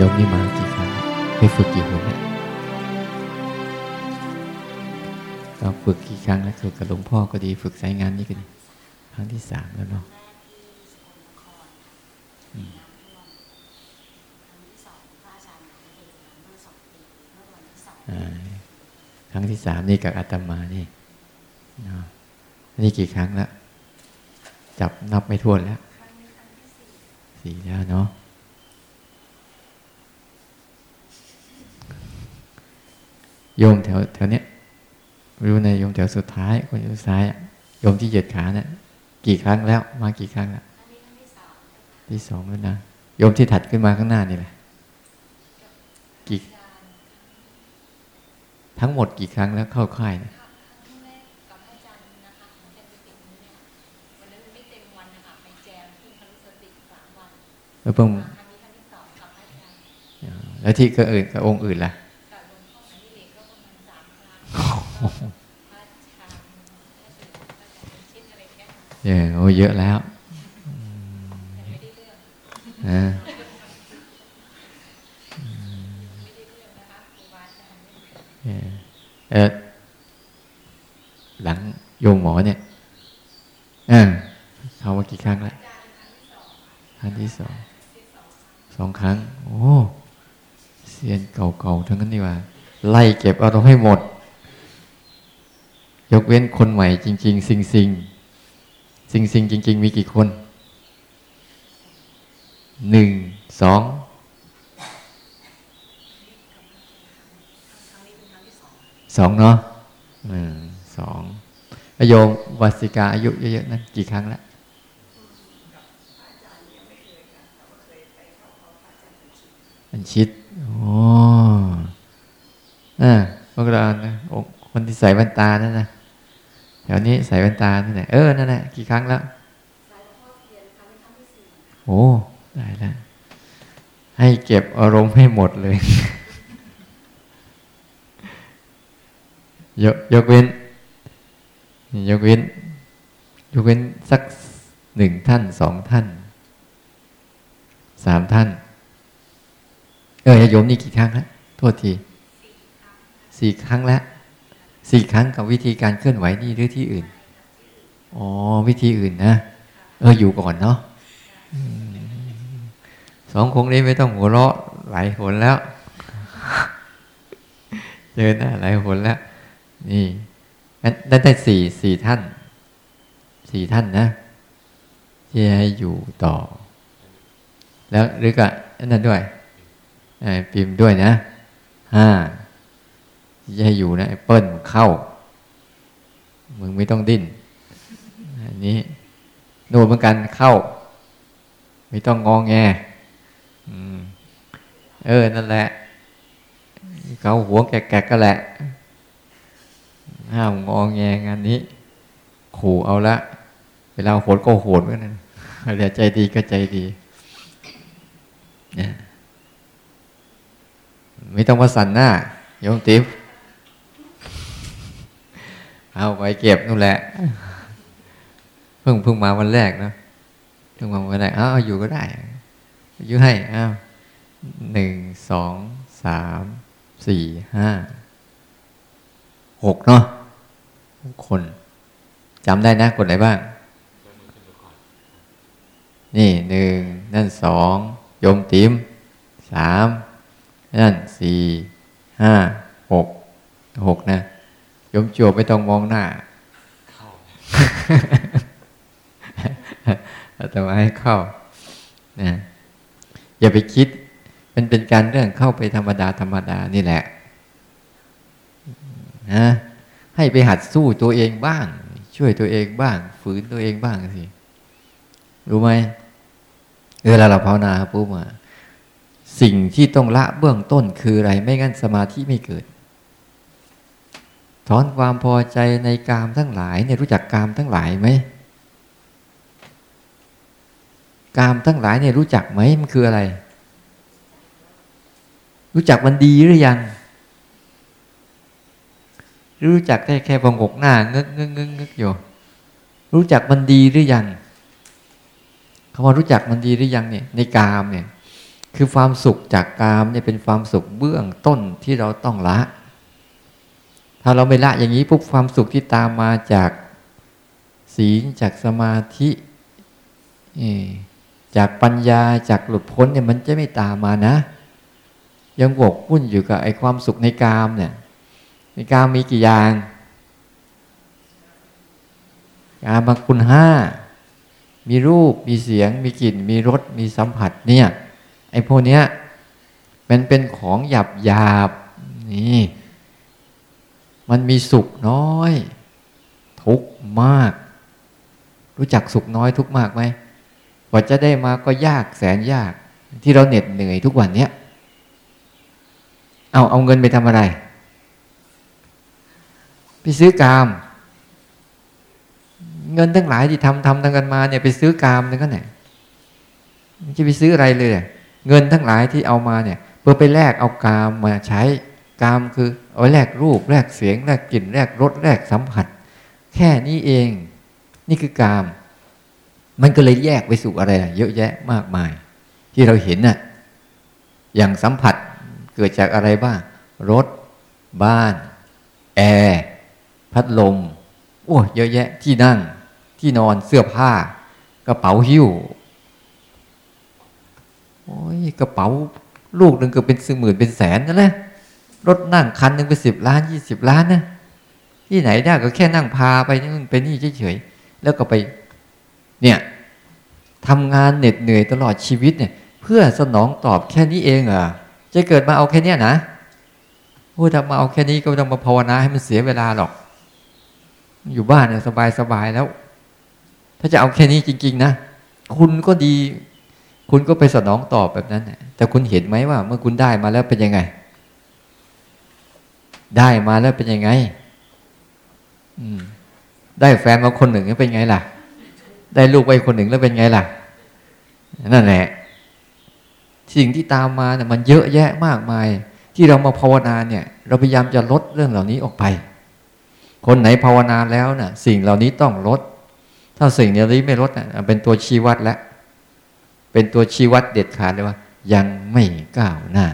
โยมนี่มากี่ครั้งไปฝึกกี่คนเนี่ยเราฝึกกี่ครั้งแล้วฝึกกับหลวงพ่อก็ดีฝึกสายงานนี่ก็ดีครั้งที่สามแล้วเนาะครั้งที่สามนี่กับอาตมานี่นี่กี่ครั้งแล้ว จับนับไม่ถ้วนแล้ว สี่แล้วเนาะ โยมแถวแถวเนี้ยรู้ในโยมแถวสุดท้ายคนสุดท้ายโยมที่เหยียดขาเนี่ยกี่ครั้งแล้วมากี่ครั้งแล้วที่สองแล้วนะโยมที่ถัดขึ้นมาข้างหน้านี่แหละกี่ทั้งหมดกี่ครั้งแล้วเข้าค่ายเนี่ยแล้วเพิ่งแล้วที่ก็อื่นกับองค์อื่นล่ะ เยอะโอ้เยอะแล้วอ่าเออหลังโยมหมอเนี่ยเออเขาว่ากี่ครั้งแล้วครั้งที่สองสองครั้ง โอ้เซียนเก่าๆทั้งนั้นนี่ว่า ไล่เก็บเอาตรงให้หมด ยกเว้นคนใหม่จริง ๆ สิงสิงสิงสิงจริง ๆ มีกี่คนหนึ่งสองสองเนาะหนึ่งสองอโยมวัสิกาอายุเยอะๆนั้นกี่ครั้งแล้วอันชิดโอ้อ่าพวกเรานะคนที่ใส่แว่นตานั่นนะ แถวนี้ใส่แว่นตานั่นแหละเออนั่นแหละกี่ครั้งแล้วโอ้ได้แล้วให้เก็บอารมณ์ให้หมดเลยยกยกเว้นยกเว้น ยกเว้นสักหนึ่งท่านสองท่านสามท่าน เออโยมนี่กี่ครั้งแล้วโทษทีสี่ครั้งแล้ว สี่ครั้งกับวิธีการเคลื่อนไหวนี่หรือที่อื่น อ๋อ วิธีอื่นนะ เอออยู่ก่อนเนาะสองคงนี้ไม่ต้องหัวเราะหลายหนแล้ว เจอหน้าหลายหนแล้ว นี่ได้ได้สี่สี่ท่าน สี่ท่านนะที่ให้อยู่ต่อ แล้วหรือกับนั่นด้วยพิมพ์ด้วยนะห้า ที่ให้อยู่นะไอ้เปิ้ลเข้า มึงไม่ต้องดิ้นอันนี้โน่นเหมือนกันเข้า ไม่ต้องงองแงเออ นั่นแหละ เขาหัวแกะก็แหละห้ามงองแงงานนี้ ขู่เอาละ เวลาโหดก็โหดเหมือนกันเวลาใจดีก็ใจดีเนี่ยไม่ต้องมาสั่นหน้าโยมติ๊บ เอาไปเก็บนู่นแหละ เพิ่งเพิ่งมาวันแรกนะเพิ่งมาวันแรกเอาอยู่ก็ได้อยู่ให้อ้าวหนึ่งสองสามสี่ห้าหกเนาะคนจำได้นะคนไหนบ้าง นี่หนึ่งนั่นสองยมติมสามนั่นสี่ห้าหกหกนะ ยมจวบไม่ต้องมองหน้าแต่ว่าให้เข้านะอย่าไปคิด มันเป็นการเรื่องเข้าไปธรรมดาธรรมดานี่แหละนะให้ไปหัดสู้ตัวเองบ้าง ช่วยตัวเองบ้าง ฝืนตัวเองบ้างสิ รู้ไหมเวลาเราภาวนาปุ๊บมาสิ่งที่ต้องละเบื้องต้นคืออะไร ไม่งั้นสมาธิไม่เกิด ถอนความพอใจในกามทั้งหลายเนี่ยรู้จักกามทั้งหลายไหมกามทั้งหลายเนี่ยรู้จักไหมมันคืออะไร รู้จักมันดีหรือยัง รู้จักแค่แค่พองกหน้าเงึกเงึกเงึกเงึกอยู่รู้จักมันดีหรือยังคำว่ารู้จักมันดีหรือยังเนี่ยในกามเนี่ยคือความสุขจากกามเนี่ยเป็นความสุขเบื้องต้นที่เราต้องละ ถ้าเราไม่ละอย่างนี้ปุ๊บความสุขที่ตามมาจากศีลจากสมาธิจากปัญญาจากหลุดพ้นเนี่ยมันจะไม่ตามมานะ ยังบกพุ่นอยู่กับไอ้ความสุขในกามเนี่ยในกามมีกี่อย่างกามบางคุณห้ามีรูปมีเสียง มีกลิ่น มีรสมีสัมผัสเนี่ยไอ้พวกเนี้ยมันเป็นของหยาบหยาบนี่ มันมีสุขน้อย ทุกมาก รู้จักสุขน้อยทุกมากไหมกว่าจะได้มาก็ยากแสนยาก ที่เราเหน็ดเหนื่อยทุกวันเนี้ยเอาเอาเงินไปทำอะไร ไปซื้อกาม เงินทั้งหลายที่ทำทำทั้งกันมาเนี่ยไปซื้อกามนั่นก็ไหนจะไปซื้ออะไรเลย เงินทั้งหลายที่เอามาเนี่ย เพื่อไปแลกเอากามมาใช้กามคือ เอาแลกรูปแลกเสียงแลกกลิ่นแลกรสแลกสัมผัส แค่นี้เอง นี่คือกาม มันก็เลยแยกไปสู่อะไร เยอะแยะมากมาย ที่เราเห็นน่ะอย่างสัมผัสเกิดจากอะไรบ้างรถ บ้าน แอร์พัดลมโอ้เยอะแยะที่นั่งที่นอนเสื้อผ้า กระเป๋าหิ้วโอ้ยกระเป๋าลูกหนึ่งก็เป็นสิหมื่นเป็นแสนนั่นแหละ รถนั่งคันหนึ่งเป็นสิบล้านยี่สิบล้านนะที่ไหนได้ก็แค่นั่งพาไปนี่ไปนี่เฉยๆแล้วก็ไป เนี่ยทำงานเหน็ดเหนื่อยตลอดชีวิตเนี่ย เพื่อสนองตอบแค่นี้เองเหรอจะเกิดมาเอาแค่นี้นะโอ้ถ้ามาเอาแค่นี้ก็ต้องมาภาวนาให้มันเสียเวลาหรอก อยู่บ้านเนี่ยสบายสบายแล้ว ถ้าจะเอาแค่นี้จริง ๆ นะคุณก็ดี คุณก็ไปสนองตอบแบบนั้นแต่คุณเห็นไหมว่า เมื่อคุณได้มาแล้วเป็นยังไง ได้มาแล้วเป็นยังไง อืม ได้แฟนมาคนหนึ่งแล้วเป็นไงล่ะ ได้ลูกไปคนหนึ่งแล้วเป็นไงล่ะ นั่นแหละ สิ่งที่ตามมาเนี่ยมันเยอะแยะมากมาย ที่เรามาภาวนาเนี่ย เราพยายามจะลดเรื่องเหล่านี้ออกไป คนไหนภาวนาแล้วนะ่ะ สิ่งเหล่านี้ต้องลด ถ้าสิ่งเหล่านี้ไม่ลดนะ่ะเป็นตัวชี้วัดแล้วเป็นตัวชี้วัดเด็ดขาดเลยว่า ยังไม่ก้าวหน้า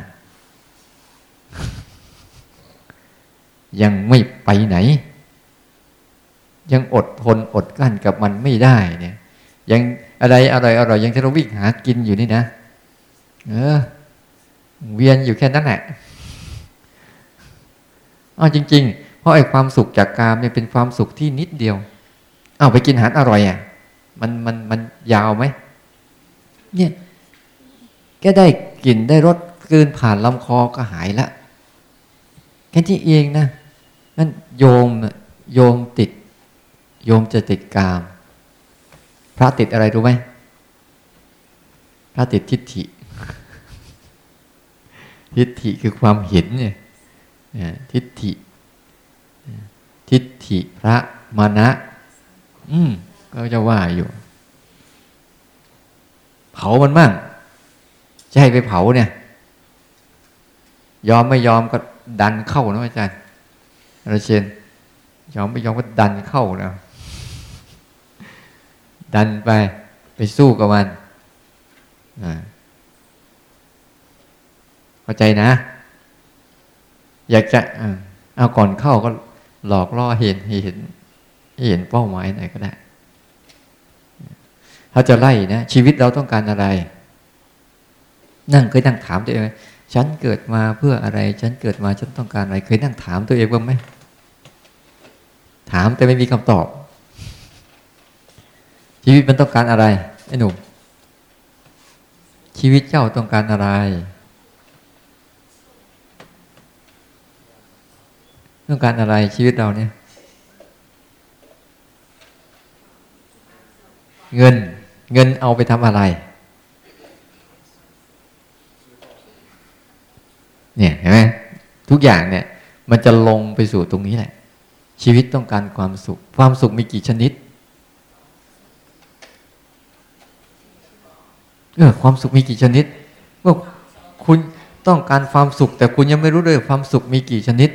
ยังไม่ไปไหน ยังอดทนอดกั้นกับมันไม่ได้เนี่ย ยังอะไรอร่อยอร่อยยังที่เราวิ่งหากินอยู่นี่นะ เออ เวียนอยู่แค่นั้นแหละอ้าวจริง ๆ เพราะไอ้ความสุขจากกามเนี่ยเป็นความสุขที่นิดเดียวเอาไปกินอาหารอร่อยอะมันมันมันยาวไหมเนี่ยแกได้กลิ่นได้รสกลืนผ่านลำคอก็หายละแค่ที่เองนะ นั่นโยมโยมติด โยมจะติดกาม พระติดอะไรรู้ไหมพระติดทิฏฐิ ทิฏฐิคือความเห็นเนี่ยทิฏฐิ ทิฏฐิพระมานะอืมก็จะว่าอยู่ เผามันมั่งจะให้ไปเผาเนี่ย ยอมไม่ยอมก็ดันเข้านะอาจารย์ ราเช่นยอมไม่ยอมก็ดันเข้านะ ดันไปไปสู้กับมันเข้าใจนะ อยากจะเอาก่อนเข้าก็หลอกล่อเห็นเห็นเห็นเป้าหมายไหนก็ได้เขาจะไล่นะ ชีวิตเราต้องการอะไร นั่งเคยนั่งถามตัวเองฉันเกิดมาเพื่ออะไร ฉันเกิดมาฉันต้องการอะไร เคยนั่งถามตัวเองบ้างไหม ถามแต่ไม่มีคำตอบ ชีวิตมันต้องการอะไรไอ้หนุ่มชีวิตเจ้าต้องการอะไร ต้องการอะไรชีวิตเราเนี่ย เงิน เงินเอาไปทำอะไร เนี่ยเห็นไหมทุกอย่างเนี่ย มันจะลงไปสู่ตรงนี้แหละ ชีวิตต้องการความสุข ความสุขมีกี่ชนิดเออความสุขมีกี่ชนิดว่าคุณต้องการความสุข แต่คุณยังไม่รู้เลยความสุขมีกี่ชนิด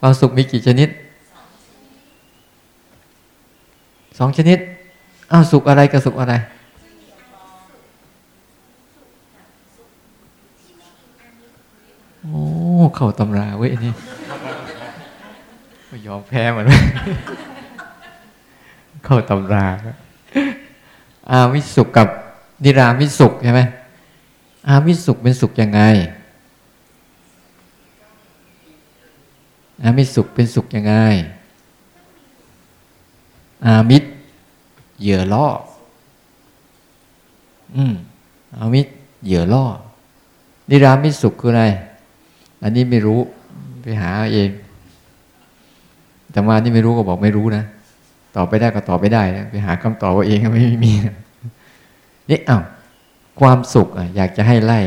ความสุขมีกี่ชนิด สองชนิด อ้าวสุขอะไรกับสุขอะไร โอ้เข้าตำราเว้ยนี่ไม่ยอมแพ้หมือนเข้าตำราอาวิสุขกับนิรามิสุขใช่ไหมอาวิสุขเป็นสุขยังไงอามิสุขเป็นสุขยังไง อามิตรเหยื่อล่อ อืมอามิตรเหยื่อล่อ นิรามิสุขคืออะไร อันนี้ไม่รู้ไปหาเองแต่ว่านี่ไม่รู้ก็บอกไม่รู้นะตอบไปได้ก็ตอบไปได้นะไปหาคำตอบว่าเองก็ไม่มีนี่เอา้าความสุขอยากจะให้ไล่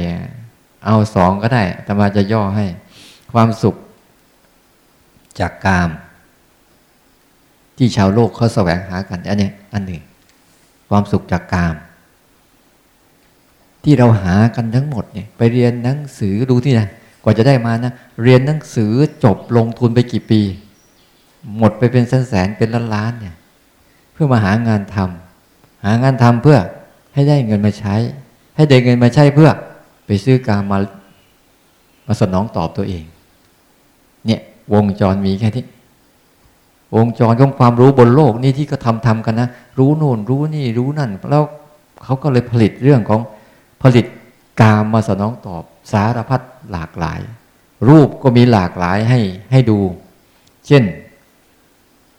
เอาสองก็ได้แต่มาจะย่อให้ ความสุขจากกาม ที่ชาวโลกเขาแสวงหากันอันนี้อันหนึ่งความสุขจากกาม ที่เราหากันทั้งหมดเนี่ย ไปเรียนหนังสือดูที่ไหน ว่าจะได้มานะ เรียนหนังสือจบลงทุนไปกี่ปี หมดไปเป็นแสนแสนเป็นล้านล้านเนี่ย เพื่อมาหางานทำหางานทำเพื่อให้ได้เงินมาใช้ ให้ได้เงินมาใช้เพื่อไปซื้อการมามาสนองตอบตัวเอง เนี่ยวงจรมีแค่ที่วงจรของความรู้บนโลกนี่ที่ก็ทำทำกันนะ รู้นู่นรู้นี่รู้นั่น แล้วเขาก็เลยผลิตเรื่องของผลิต กามมาสนองตอบ สารพัดหลากหลาย รูปก็มีหลากหลายให้ให้ดู เช่น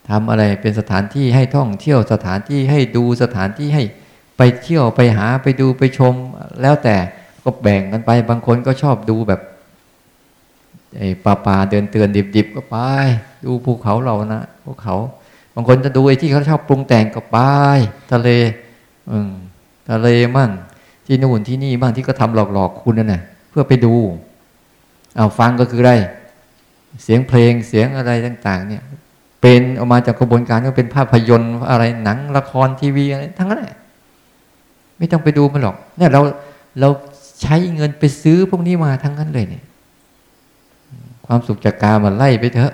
ทำอะไรเป็นสถานที่ให้ท่องเที่ยวสถานที่ให้ดูสถานที่ให้ไปเที่ยวไปหาไปดูไปชม แล้วแต่ก็แบ่งกันไปบางคนก็ชอบดูแบบไอ้ป่าป่าเดินเตือนดิบๆก็ไป ดูภูเขาเรานะภูเขา บางคนจะดูไอ้ที่เขาชอบปรุงแต่งก็ไปทะเล อืมทะเลมั่ง ที่นู่นที่นี่บ้างที่ก็ทำหลอกๆคุณนั่นแหละเพื่อไปดูเอาฟังก็คืออะไรเสียงเพลงเสียงอะไรต่าง ๆ เนี่ย เป็นออกมาจากกระบวนการก็เป็นภาพยนตร์อะไรหนังละครทีวีอะไรทั้งนั้นแหละไม่ต้องไปดูมันหรอก เนี่ยเราเราใช้เงินไปซื้อพวกนี้มาทั้งนั้นเลยเนี่ย ความสุขจากกามมันไล่ไปเถอะ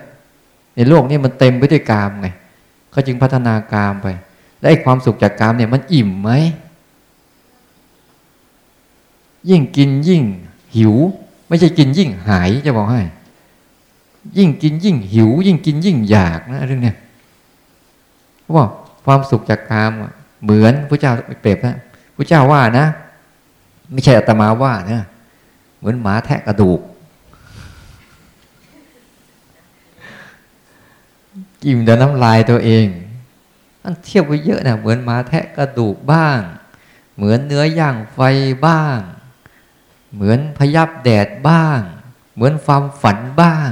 ในโลกนี้มันเต็มไปด้วยกามไงเขาจึงพัฒนากามไป และไอ้ความสุขจากกามเนี่ยมันอิ่มไหม ยิ่งกินยิ่งหิว ไม่ใช่กินยิ่งหายจะบอกให้ ยิ่งกินยิ่งหิว ยิ่งกินยิ่งอยากนะเรื่องเนี้ยเพราะว่าความสุขจากกามเหมือนพระเจ้าเปรียบนะพระเจ้าว่านะ ไม่ใช่อาตมาว่านะเหมือนหมาแทะกระดูกกินแต่น้ำลายตัวเองมันเทียบไว้เยอะนะเหมือนหมาแทะกระดูกบ้าง เหมือนเนื้อย่างไฟบ้าง เหมือนพยับแดดบ้าง เหมือนความฝันบ้าง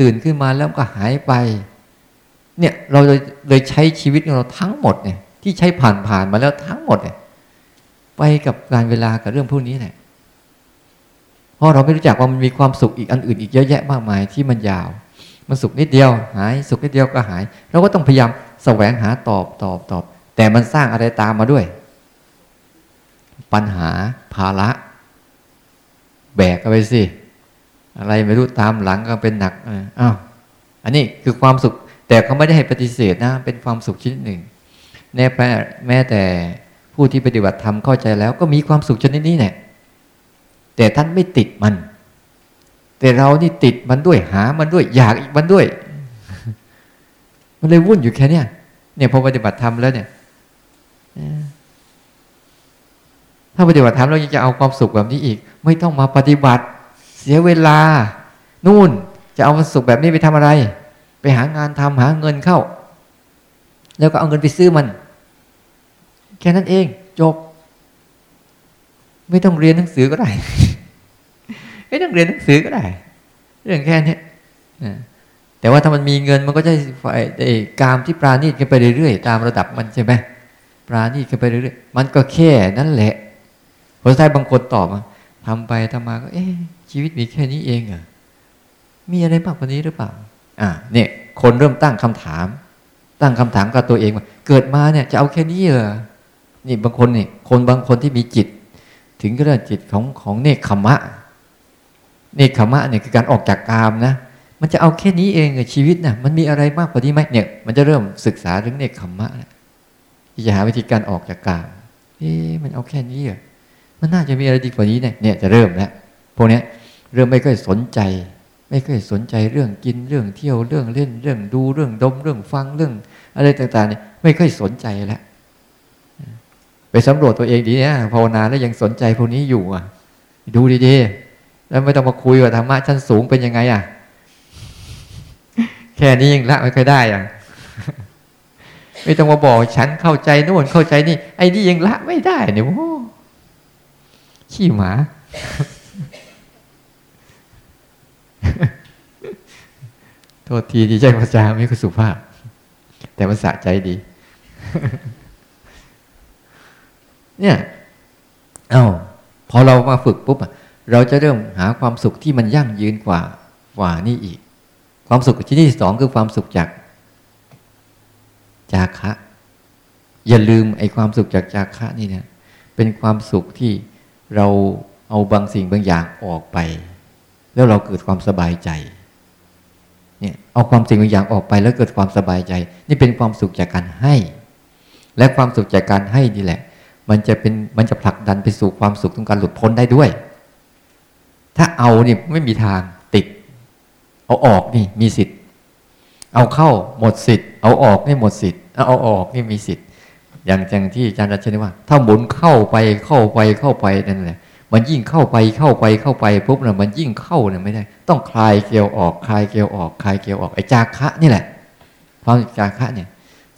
ตื่นขึ้นมาแล้วก็หายไป เนี่ยเราเลยใช้ชีวิตของเราทั้งหมดเนี่ยที่ใช้ผ่านผ่านมาแล้วทั้งหมดเนี่ยไปกับการเวลากับเรื่องพวกนี้แหละเพราะเราไม่รู้จักว่ามันมีความสุขอีกอันอื่นอีกเยอะแยะมากมายที่มันยาว มันสุขนิดเดียว หายสุขนิดเดียวก็หายเราก็ต้องพยายามแสวงหาตอบตอบตอบ แต่มันสร้างอะไรตามมาด้วย ปัญหาภาระ แบกกันไปสิ อะไรไม่รู้ตามหลังก็เป็นหนักอ้าวอันนี้คือความสุข แต่เขาไม่ได้ให้ปฏิเสธนะ เป็นความสุขชนิดหนึ่งแน่แม้แต่ผู้ที่ปฏิบัติธรรมเข้าใจแล้ว ก็มีความสุขชนิดนี้แหละแต่ท่านไม่ติดมัน แต่เรานี่ติดมันด้วยหามันด้วย อยากอีกมันด้วย มันเลยวุ่นอยู่แค่เนี้ยเนี่ยพอปฏิบัติธรรมแล้วเนี่ย ถ้าปฏิบัติธรรมเรายังจะเอาความสุขแบบนี้อีก ไม่ต้องมาปฏิบัติ เสียเวลา นู่นจะเอาความสุขแบบนี้ไปทำอะไร ไปหางานทำหาเงินเข้า แล้วก็เอาเงินไปซื้อมัน แค่นั้นเองจบ ไม่ต้องเรียนหนังสือก็ได้ ไม่ต้องเรียนหนังสือก็ได้ เรื่องแค่นี้แต่ว่าถ้ามันมีเงินมันก็จะฝ่ายกามที่ปราณีตกันไปเรื่อยๆตามระดับมันใช่ไหมปราณีตกันไปเรื่อยๆมันก็แค่นั่นแหละ พอใช้บางคนตอบมาทำไปทำมาก็ เอ๊ะชีวิตมีแค่นี้เองเหรอมีอะไรมากกว่านี้หรือเปล่า อ่าเนี่ยคนเริ่มตั้งคำถาม ตั้งคำถามกับตัวเองว่าเกิดมาเนี่ยจะเอาแค่นี้เหรอนี่บางคนนี่คนบางคนที่มีจิต ถึงก็เรื่องจิตของของเนคขมะ เนคขมะเนี่ยคือการออกจากกามนะมันจะเอาแค่นี้เองชีวิตนะ่ะมันมีอะไรมากกว่านี้ไหมเนี่ย มันจะเริ่มศึกษาเรื่องเนคขมะที่จะหาวิธีการออกจากกามเอ๊ะมันเอาแค่นี้เหรอ มันน่าจะมีอะไรดีกว่านี้เนี่ยเนี่ยจะเริ่มแล้วพวกเนี้ยเริ่มไม่ค่อยสนใจ ไม่ค่อยสนใจเรื่องกินเรื่องเที่ยวเรื่องเล่นเรื่องดูเรื่องดมเรื่องฟังเรื่อง อะไรต่างๆเนี่ยไม่ค่อยสนใจแล้วไปสำรวจตัวเองดีนะภาวนาแล้วยังสนใจพวกนี้อยู่อะ ดูดีๆแล้วไม่ต้องมาคุยว่าธรรมะชั้นสูงเป็นยังไงอะ แค่นี้ยังละไม่ค่อยได้อะไม่ต้องมาบอกฉันเข้าใจโน่นเข้าใจนี่ไอ้นี่ยังละไม่ได้เนี่ยโอ้ ขี้หมา โทษทีที่ใช้ภาษาไม่ค่อยสุภาพ แต่มันสะใจดี เนี่ย เอา้าพอเรามาฝึกปุ๊บเราจะเริ่มหาความสุขที่มันยั่งยืนกว่ากว่านี่อีก ความสุขชนิดที่สองคือความสุขจาก จาคะ อย่าลืมไอ้ความสุขจากจาคะนี่เนี่ยเป็นความสุขที่ เราเอาบางสิ่งบางอย่างออกไป แล้วเราเกิดความสบายใจเนี่ยเอาความสิ่งบางอย่างออกไปแล้วเกิดความสบายใจ นี่เป็นความสุขจากการให้ และความสุขจากการให้นี่แหละ มันจะเป็นมันจะผลักดันไปสู่ความสุขของการหลุดพ้นได้ด้วย ถ้าเอานี่ไม่มีทางติด เอาออกนี่มีสิทธิ์ เอาเข้าหมดสิทธิ์ เอาออกนี่หมดสิทธิ์เอาออกนี่มีสิทธิ์ อย่างอย่างที่อาจารย์รัชนีว่า ถ้าหมุนเข้าไปเข้าไปเข้าไปนั่นแหละมันยิ่งเข้าไปเข้าไปเข้าไปปุ๊บเนี่ยมันยิ่งเข้าเนี่ยไม่ได้ ต้องคลายเกลียวออกคลายเกลียวออกคลายเกลียวออกไอ้จาคะนี่แหละความจาคะเนี่ย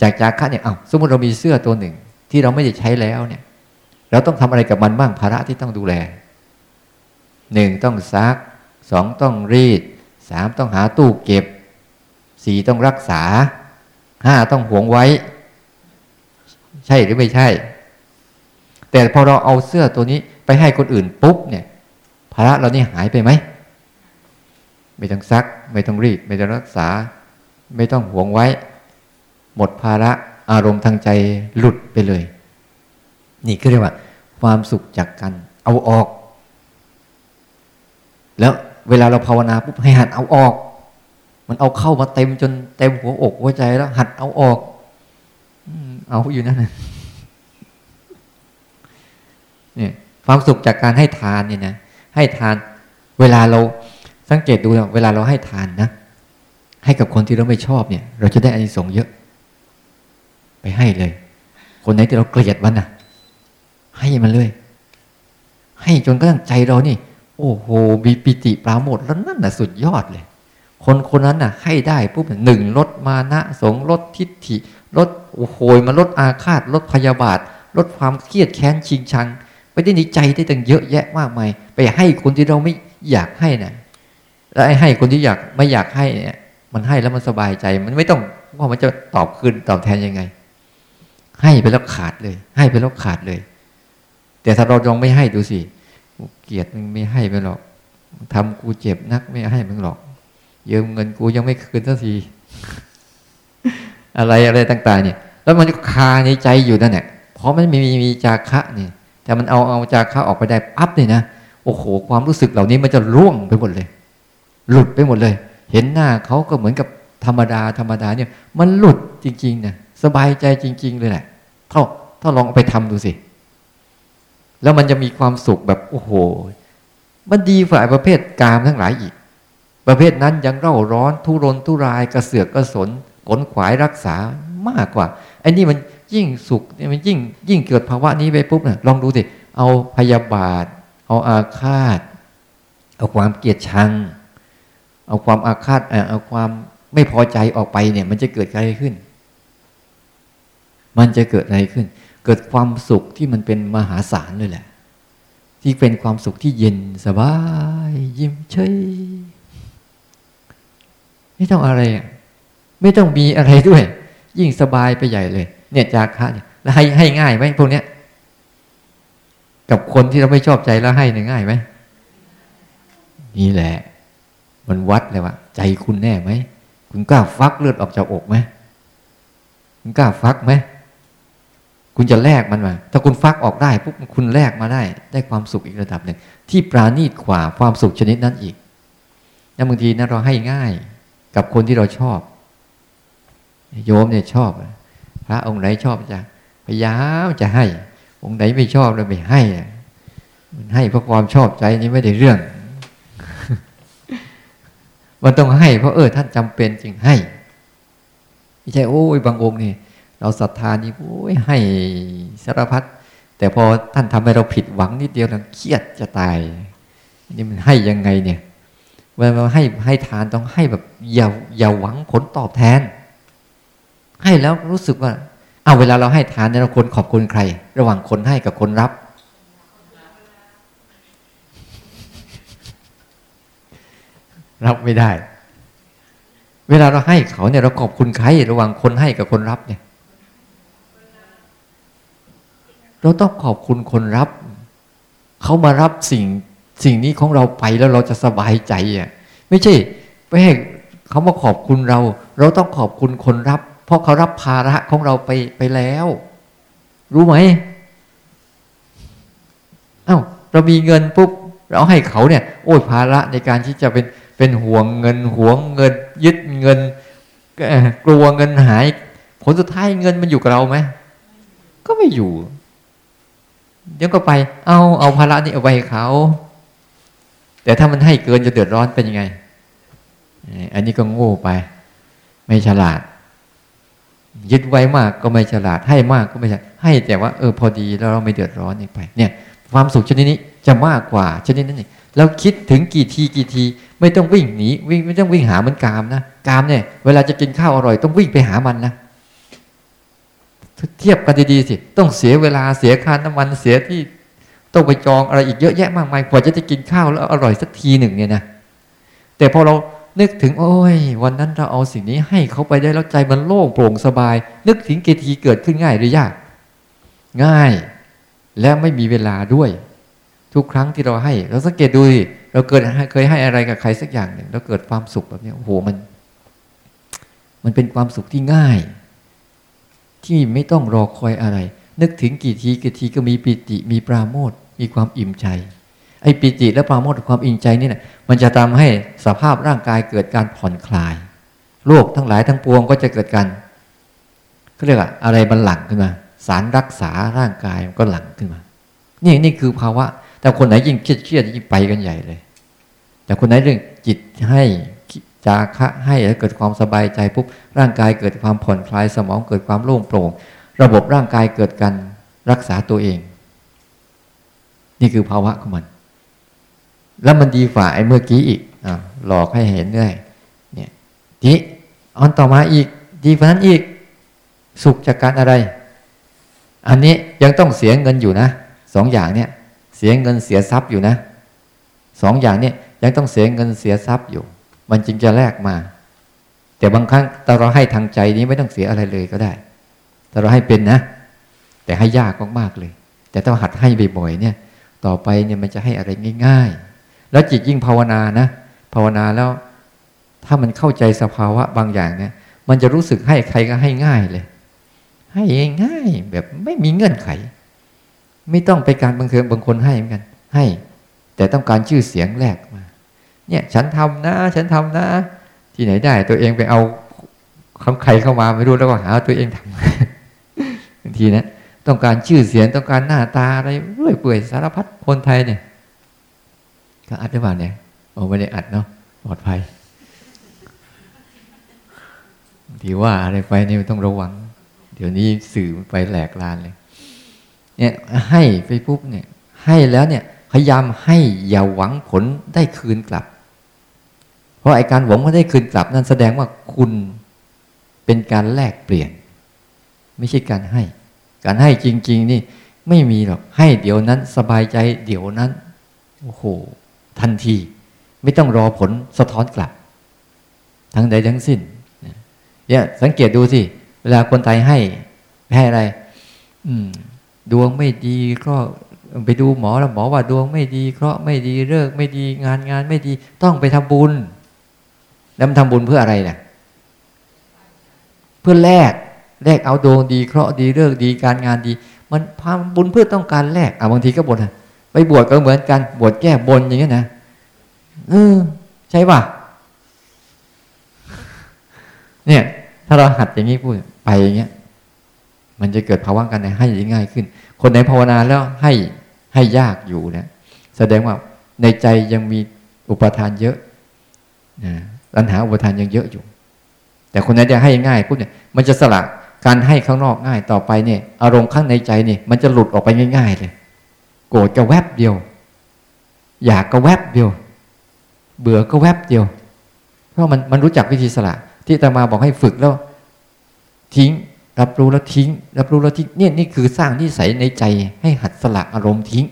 จากจาคะเนี่ยเอาสมมติเรามีเสื้อตัวหนึ่ง ที่เราไม่ได้ใช้แล้วเนี่ย เราต้องทำอะไรกับมันบ้างภาระที่ต้องดูแลหนึ่งต้องซักสองต้องรีดสามต้องหาตู้เก็บสี่ต้องรักษาห้าต้องหวงไว้ ใช่หรือไม่ใช่ แต่พอเราเอาเสื้อตัวนี้ไปให้คนอื่นปุ๊บเนี่ยภาระเรานี่หายไปไหมไม่ต้องซัก ไม่ต้องรีด ไม่ต้องรักษา ไม่ต้องหวงไว้ หมดภาระอารมณ์ทางใจหลุดไปเลย นี่ก็เรียกว่า ความสุขจากกัน เอาออก แล้วเวลาเราภาวนาปุ๊บให้หัดเอาออก มันเอาเข้ามาเต็มจนเต็มหัวอกหัวใจแล้ว หัดเอาออก เอาอยู่นั่นนะเนี่ย ความสุขจากการให้ทานเนี่ยนะให้ทาน เวลาเราสังเกตดูเวลาเราให้ทานนะให้กับคนที่เราไม่ชอบเนี่ย เราจะได้อานิสงส์เยอะ ไปให้เลย คนไหนที่เราเกลียดมันนะให้มันเลย ให้จนกระทั่งใจเรานี่ โอ้โหมีปิติปราโมทแล้วนั่นน่ะสุดยอดเลย คนคนนั้นน่ะ ให้ได้ปุ๊บหนึ่งลดมานะสงลดทิฏฐิ ลดโอ้โหมาลดอาฆาตลดพยาบาท ลดความเครียดแค้นชิงชัง ไปได้ในใจได้ตั้งเยอะแยะมากมายไปให้คนที่เราไม่อยากให้นะแล้วไอ้ให้คนที่อยากไม่อยากให้เนี่ยมันให้แล้วมันสบายใจ มันไม่ต้องว่ามันจะตอบคืนตอบแทนยังไง ให้ไปแล้วขาดเลย ให้ไปแล้วขาดเลย แต่ถ้าเราลองไม่ให้ดูสิเกียรติมึงไม่ให้ไปหรอกทำกูเจ็บนักไม่ให้มึงหรอก ยืมเงินกูยังไม่คืนสักที อะไรอะไรต่าง ๆ เนี่ย แล้วมันคาในใจอยู่นั่นแหละเพราะมันมีมีจาคะเนี่ยแต่มันเอาเอาจากข้าออกไปได้ปั๊บเลยนะโอ้โห ความรู้สึกเหล่านี้มันจะร่วงไปหมดเลย หลุดไปหมดเลย เห็นหน้าเขาก็เหมือนกับธรรมดาธรรมดาเนี่ย มันหลุดจริงๆนะสบายใจจริง ๆ เลยแหละถ้าถ้าลองไปทำดูสิ แล้วมันจะมีความสุขแบบโอ้โห มันดีฝ่ายประเภทกามทั้งหลายอีก ประเภทนั้นยังเร่าร้อนทุรนทุรายกระเสือกกระสน ขนขวายรักษามากกว่าไอ้นี่มันยิ่งสุขเนี่ยมันยิ่งยิ่งเกิดภาวะนี้ไปปุ๊บนี่ยลองดูสิเอาพยาบาท เอาอาฆาต เอาความเกลียดชัง เอาความอาฆาตเอาความไม่พอใจออกไปเนี่ย มันจะเกิดอะไรขึ้น มันจะเกิดอะไรขึ้น เกิดความสุขที่มันเป็นมหาศาลเลยแหละ ที่เป็นความสุขที่เย็นสบาย ยิ้มเฉยไม่ต้องอะไรอะ ไม่ต้องมีอะไรด้วย ยิ่งสบายไปใหญ่เลย เนี่ยจากคะเนี่ยแล้วให้ให้ง่ายไหมพวกเนี้ย กับคนที่เราไม่ชอบใจแล้วให้เนี่ยง่ายไหมนี่แหละ มันวัดเลยว่าใจคุณแน่ไหมคุณกล้าฟักเลือดออกจากอกไหมคุณกล้าฟักไหมคุณจะแลกมันมา ถ้าคุณฟักออกได้ปุ๊บคุณแลกมาได้ ได้ความสุขอีกระดับหนึ่ง ที่ปราณีตกว่าความสุขชนิดนั้นอีกแล้วบางทีนะเราให้ง่าย กับคนที่เราชอบ โยมเนี่ยชอบ พระองค์ไหนชอบจะพยายามจะให้ องค์ไหนไม่ชอบเราไม่ให้มันให้เพราะความชอบใจนี้ไม่ได้เรื่อง มันต้องให้ เพราะเออท่านจำเป็นจึงให้ไม่ใช่โอ้ยบางองค์นี่เราศรัทธานี่โอ้ยให้สารพัดแต่พอท่านทำให้เราผิดหวังนิดเดียวเราเครียดจะตายนี่มันให้ยังไงเนี่ยเวลาให้ให้ทานต้องให้แบบอย่าอย่าหวังผลตอบแทน ให้แล้วรู้สึกว่าเอาเวลาเราให้ทานเนี่ยเราควรขอบคุณใคร ระหว่างคนให้กับคนรับ รับไม่ได้ เวลาเราให้เขาเนี่ยเราขอบคุณใคร ระหว่างคนให้กับคนรับเนี่ย เราต้องขอบคุณคนรับ เขามารับสิ่งสิ่งนี้ของเราไปแล้วเราจะสบายใจอะ ไม่ใช่ไปให้เขามาขอบคุณเรา เราต้องขอบคุณคนรับ เพราะเขารับภาระของเราไปไปแล้ว รู้ไหมเอา้าเรามีเงินปุ๊บเราให้เขาเนี่ย โอ้ยภาระในการที่จะเป็นเป็นห่วงเงินห่วงเงิน ยึดเงินกลัวเงินหาย ผลสุดท้ายเงินมันอยู่กับเราไหมก็ไม่อยู่ เดี๋ยวก็ไป เอาเอาภาระนี้เอาไปเขา แต่ถ้ามันให้เกินจะเดือดร้อนเป็นยังไง อันนี้ก็โง่ไป ไม่ฉลาด ยึดไว้มากก็ไม่ฉลาดให้มากก็ไม่ฉลาดให้แต่ว่าเออพอดีแล้วเราไม่เดือดร้อนอีกไป เนี่ย ความสุขชนิดนี้จะมากกว่าชนิดนั้นเองเราคิดถึงกี่ทีกี่ที ไม่ต้องวิ่งหนีวิ่งไม่ต้องวิ่งหามันกามนะกามเนี่ย เวลาจะกินข้าวอร่อยต้องวิ่งไปหามันนะเทียบกันดีๆสิต้องเสียเวลาเสียค่าน้ำมันเสียที่ต้องไปจองอะไรอีกเยอะแยะมากมายกว่าจะได้กินข้าวแล้วอร่อยสักทีหนึ่งเนี่ยนะแต่พอเรา นึกถึงโอ้ย วันนั้นเราเอาสิ่งนี้ให้เขาไปได้แล้วใจมันโล่งโปร่งสบาย นึกถึงเกทีเกิดขึ้นง่ายหรือยาก ง่ายและไม่มีเวลาด้วย ทุกครั้งที่เราให้ เราสังเกตดูเราเกิดเคยให้อะไรกับใครสักอย่างหนึ่งแล้วเกิดความสุขแบบนี้โอ้โหมัน มันเป็นความสุขที่ง่าย ที่ไม่ต้องรอคอยอะไร นึกถึงกี่ทีกี่ทีก็มีปิติมีปราโมทมีความอิ่มใจ ไอ้ปิติและปราโมทความอิ่มใจนี่นะมันจะทำให้สภาพร่างกายเกิดการผ่อนคลายโรคทั้งหลายทั้งปวงก็จะเกิดการเขาเรียกอะไรมันหลังขึ้นมา สารรักษาร่างกายมันก็หลังขึ้นมา นี่นี่คือภาวะ แต่คนไหนยิ่งเครียดเครียดยิ่งไปกันใหญ่เลย แต่คนไหนเรื่องจิตให้จาคะให้แล้วเกิดความสบายใจปุ๊บร่างกายเกิดความผ่อนคลายสมองเกิดความโล่งโปร่ง ระบบร่างกายเกิดการรักษาตัวเอง นี่คือภาวะของมัน แล้วมันดีกว่าไอ้เมื่อกี้อีกอหลอกให้เห็นด้วยเนี่ยทีอันต่อมาอีก ดีกว่านั้นอีก สุขจากการอะไร อันนี้ยังต้องเสียเงินอยู่นะสองอย่างเนี่ยเสียเงินเสียทรัพย์อยู่นะสองอย่างเนี่ยยังต้องเสียเงินเสียทรัพย์อยู่ มันจึงจะแลกมา แต่บางครั้งแต่เราให้ทางใจนี้ไม่ต้องเสียอะไรเลยก็ได้แต่เราให้เป็นนะ แต่ให้ยากมากๆเลย แต่ถ้าหัดให้บ่อยๆเนี่ย ต่อไปเนี่ยมันจะให้อะไรง่าย ๆ แล้วจิตยิ่งภาวนานะภาวนาแล้วถ้ามันเข้าใจสภาวะบางอย่างเนี่ย มันจะรู้สึกให้ใครก็ให้ง่ายเลย ให้ง่ายแบบไม่มีเงื่อนไข ไม่ต้องไปการบังเคิญบางคนให้เหมือนกัน ให้ แต่ต้องการชื่อเสียงแรกมา เนี่ย ฉันทำนะ ฉันทำนะ ที่ไหนได้ ตัวเองไปเอาคำใครเข้ามาไม่รู้แล้วก็หาตัวเองทำบางทีนะต้องการชื่อเสียงต้องการหน้าตาอะไรเรื่อยเปื่อยสารพัดคนไทยเนี่ย ก็อัดได้ป่าเนี่ยโอ้ไม่ได้อัดเนาะปลอดภัยที่ว่าอะไรไปนี่ต้องระวัง เดี๋ยวนี้สื่อไปแหลกลานเลย เนี่ยให้ไปปุ๊บเนี่ย ให้แล้วเนี่ย พยายามให้อย่าหวังผลได้คืนกลับ เพราะไอการหวังว่าได้คืนกลับ นั้นแสดงว่าคุณเป็นการแลกเปลี่ยน ไม่ใช่การให้ การให้จริง ๆ นี่ไม่มีหรอกให้เดี๋ยวนั้นสบายใจเดี๋ยวนั้น โอ้โห ทันที ไม่ต้องรอผลสะท้อนกลับ ทั้งใดทั้งสิ้นเนี่ยสังเกตดูสิเวลาคนไทยให้ให้อะไร อืม ดวงไม่ดีก็ไปดูหมอแล้วหมอว่าดวงไม่ดีเคราะห์ไม่ดีเลิกไม่ดีงานงานไม่ดี ต้องไปทำบุญ แล้วมันทำบุญเพื่ออะไรเนะ่ยเพื่อแลกแลกเอาดวงดีเคราะห์ดีเลิกดีการงานดี มันทำบุญเพื่อต้องการแลกอะบางทีก็บ่น ไปบวชก็เหมือนกันบวชแก้บนอย่างเงี้ยนะเออใช่ป่ะ เนี่ย ถ้าเราหัดอย่างนี้พูดไปอย่างเงี้ย มันจะเกิดภาวะการให้ง่ายขึ้น คนไหนภาวนาแล้วให้ให้ยากอยู่นะแสดงว่าในใจยังมีอุปทานเยอะนะปัญหาอุปทานยังเยอะอยู่ แต่คนไหนจะให้ง่ายปุ๊บเนี่ย มันจะสละการให้ข้างนอกง่ายต่อไปเนี่ย อารมณ์ข้างในใจเนี่ย มันจะหลุดออกไปง่ายๆเลย โกรธก็แวบเดียว อยากก็แวบเดียว เบื่อก็แวบเดียว เพราะมันมันรู้จักวิธีสละ ที่ตมาบอกให้ฝึกแล้ว ทิ้ง รับรู้แล้วทิ้ง รับรู้แล้วทิ้งเนี่ยนี่คือสร้างนิสัยในใจให้หัดสละอารมณ์ทิ้ง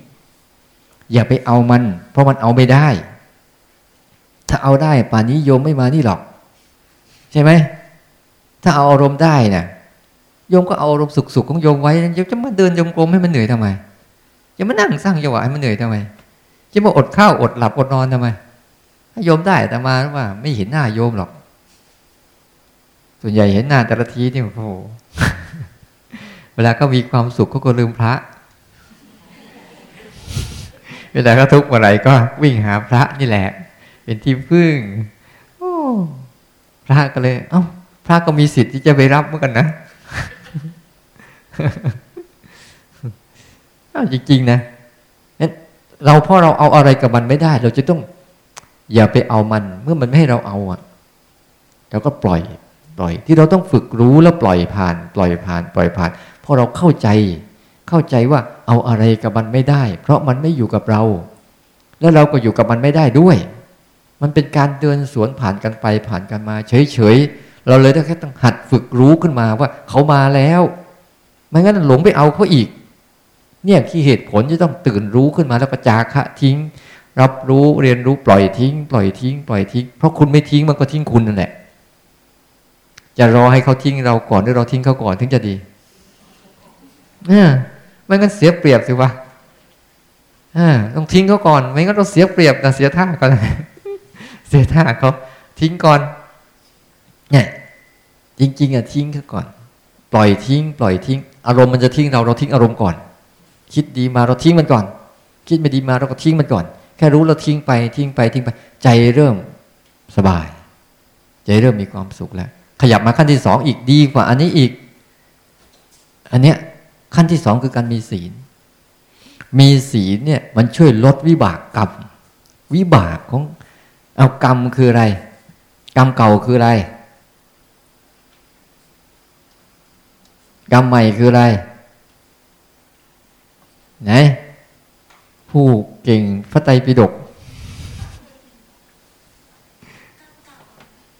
อย่าไปเอามัน เพราะมันเอาไม่ได้ ถ้าเอาได้ป่านนี้โยมไม่มานี่หรอก ใช่ไหมถ้าเอาอารมณ์ได้นะ่ะโยมก็เอาอารมณ์สุขๆของโยมไว้โยมจะมาเดินโยมกลมให้มันเหนื่อยทำไม จะมานั่งสร้างจังหวะให้มันเหนื่อยทำไม จะมาอดข้าวอดหลับอดนอนทำไมถ้าโยมได้แต่มาว่าไม่เห็นหน้าโยมหรอก ส่วนใหญ่เห็นหน้าแต่ละทีนี่โอ้โหเวลาก็มีความสุขเขาก็ลืมพระ เวลาเขาทุกข์เมื่อไรก็วิ่งหาพระนี่แหละ เป็นที่พึ่งโอ้พระก็เลย เอ้า พระก็มีสิทธิ์ที่จะไปรับเหมือนกันนะ จริง ๆ นะเราเพราะเราเอาอะไรกับมันไม่ได้ เราจะต้อง อย่าไปเอามัน เมื่อมันไม่ให้เราเอาอะเราก็ปล่อยปล่อย ที่เราต้องฝึกรู้แล้วปล่อยผ่าน ปล่อยผ่าน ปล่อยผ่านพราะเราเข้าใจ เข้าใจว่าเอาอะไรกับมันไม่ได้ เพราะมันไม่อยู่กับเรา แล้วเราก็อยู่กับมันไม่ได้ด้วย มันเป็นการเดินสวนผ่านกันไปผ่านกันมา เฉยๆเราเลยต้องแค่ต้องหัดฝึกรู้ขึ้นมาว่าเขามาแล้วไม่งั้นหลงไปเอาเขาอีก เนี่ยที่เหตุผลจะต้องตื่นรู้ขึ้นมาแล้วประจาคะทิ้ง รับรู้เรียนรู้ปล่อยทิ้ง ปล่อยทิ้ง ปล่อยทิ้ง เพราะคุณไม่ทิ้งมันก็ทิ้งคุณนั่นแหละ จะรอให้เขาทิ้งเราก่อนหรือเราทิ้งเขาก่อนถึงจะดีเนี่ยไม่งั้นเสียเปรียบสิวะต้องทิ้งเขาก่อน ไม่งั้นเราเสียเปรียบนะเสียท่าก่อนเสียท่าเขาทิ้งก่อน เนี่ยจริง ๆอะทิ้งเขาก่อน ปล่อยทิ้ง ปล่อยทิ้ง อารมณ์มันจะทิ้งเราเราทิ้งอารมณ์ก่อน คิดดีมาเราทิ้งมันก่อน คิดไม่ดีมาเราก็ทิ้งมันก่อน แค่รู้เราทิ้งไปทิ้งไปทิ้งไป ใจเริ่มสบาย ใจเริ่มมีความสุขแล้ว ขยับมาขั้นที่สองอีกดีกว่า อันนี้อีก อันเนี้ยขั้นที่สองคือการมีศีล มีศีลเนี่ยมันช่วยลดวิบากกรรมวิบากของเอากรรมคืออะไร กรรมเก่าคืออะไร กรรมใหม่คืออะไร ไหนผู้เก่งพระไตรปิฎก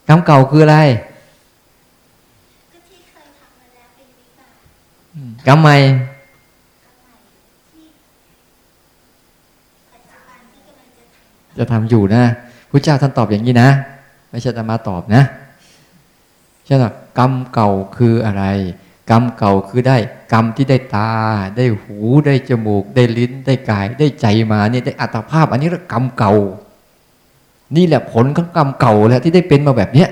กรรมเก่าคืออะไรกรรมใหม่จะทำอยู่นะพระเจ้าท่านตอบอย่างนี้นะ ไม่ใช่ธรรมาตอบนะใช่ไหมกรรมเก่าคืออะไร กรรมเก่าคือได้กรรมที่ได้ตา ได้หูได้จมูก ได้ลิ้นได้กาย ได้ใจมาเนี่ยได้อัตภาพ อันนี้เรียกกรรมเก่า นี่แหละผลของกรรมเก่าแหล้วที่ได้เป็นมาแบบเนี้ย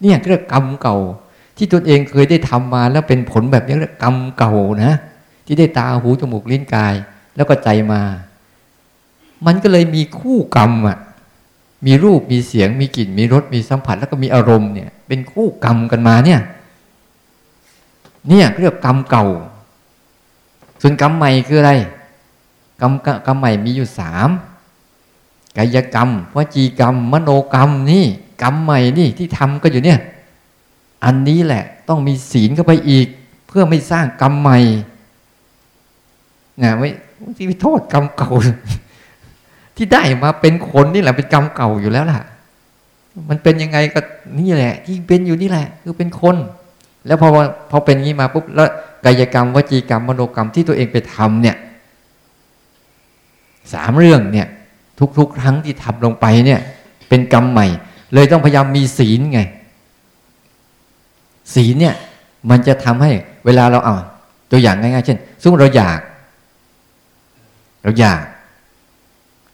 เนี่ยเรียกกรรมเก่า ที่ตนเองเคยได้ทำมาแล้วเป็นผลแบบนี้เรียกกรรมเก่านะ ที่ได้ตาหูจมูกลิ้นกาย แล้วก็ใจมา มันก็เลยมีคู่กรรมอะมีรูปมีเสียงมีกลิ่นมีรสมีสัมผัสแล้วก็มีอารมณ์เนี่ย เป็นคู่กรรมกันมาเนี่ย เนี่ยเรียกกรรมเก่า ส่วนกรรมใหม่คืออะไร กรรมกรรมใหม่มีอยู่สามกายกรรมวจีกรรม มโนกรรมนี่กรรมใหม่นี่ที่ทำก็อยู่เนี่ย อันนี้แหละต้องมีศีลเข้าไปอีก เพื่อไม่สร้างกรรมใหม่นะไม่ที่ไปโทษกรรมเก่า ที่ได้มาเป็นคนนี่แหละเป็นกรรมเก่าอยู่แล้วล่ะ มันเป็นยังไงก็นี่แหละที่เป็นอยู่นี่แหละ คือเป็นคน แล้วพอพอเป็นงี้มาปุ๊บแล้วกายกรรมวจีกรรมมโนกรรมที่ตัวเองไปทำเนี่ยสามเรื่องเนี่ย ทุกๆครั้งที่ทำลงไปเนี่ย เป็นกรรมใหม่ เลยต้องพยายามมีศีลไง ศีลเนี่ย มันจะทำให้เวลาเราเอาตัวอย่างง่ายๆเช่นสมมติเราอยาก เราอยาก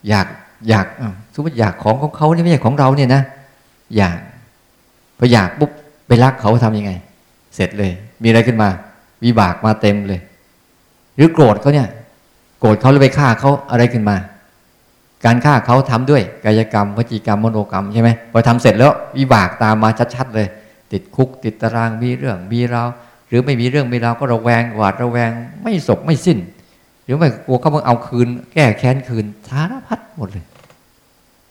อยากอยากสมมติอยากของของเขาเนี่ไม่ใช่ของเราเนี่ยนะ อยากพออยากปุ๊บไปรักเขาทํำยังไง เสร็จเลย มีอะไรขึ้นมา วิบากมาเต็มเลย หรือโกรธเขาเนี่ย โกรธเขาเลยไปฆ่าเขาอะไรขึ้นมา การฆ่าเขาทำด้วยกายกรรมวจีกรรมมโนกรรมใช่ไหมพอทำเสร็จแล้ววิบากตามมาชัดๆเลย ติดคุกติดตารางมีเรื่องมีราวหรือไม่มีเรื่องมีราวก็ระแวงหวาดระแวง ไม่สบไม่สิ้น หรือไม่กลัวเขามาเอาคืน แก้แค้นคืนสารพัดหมดเลย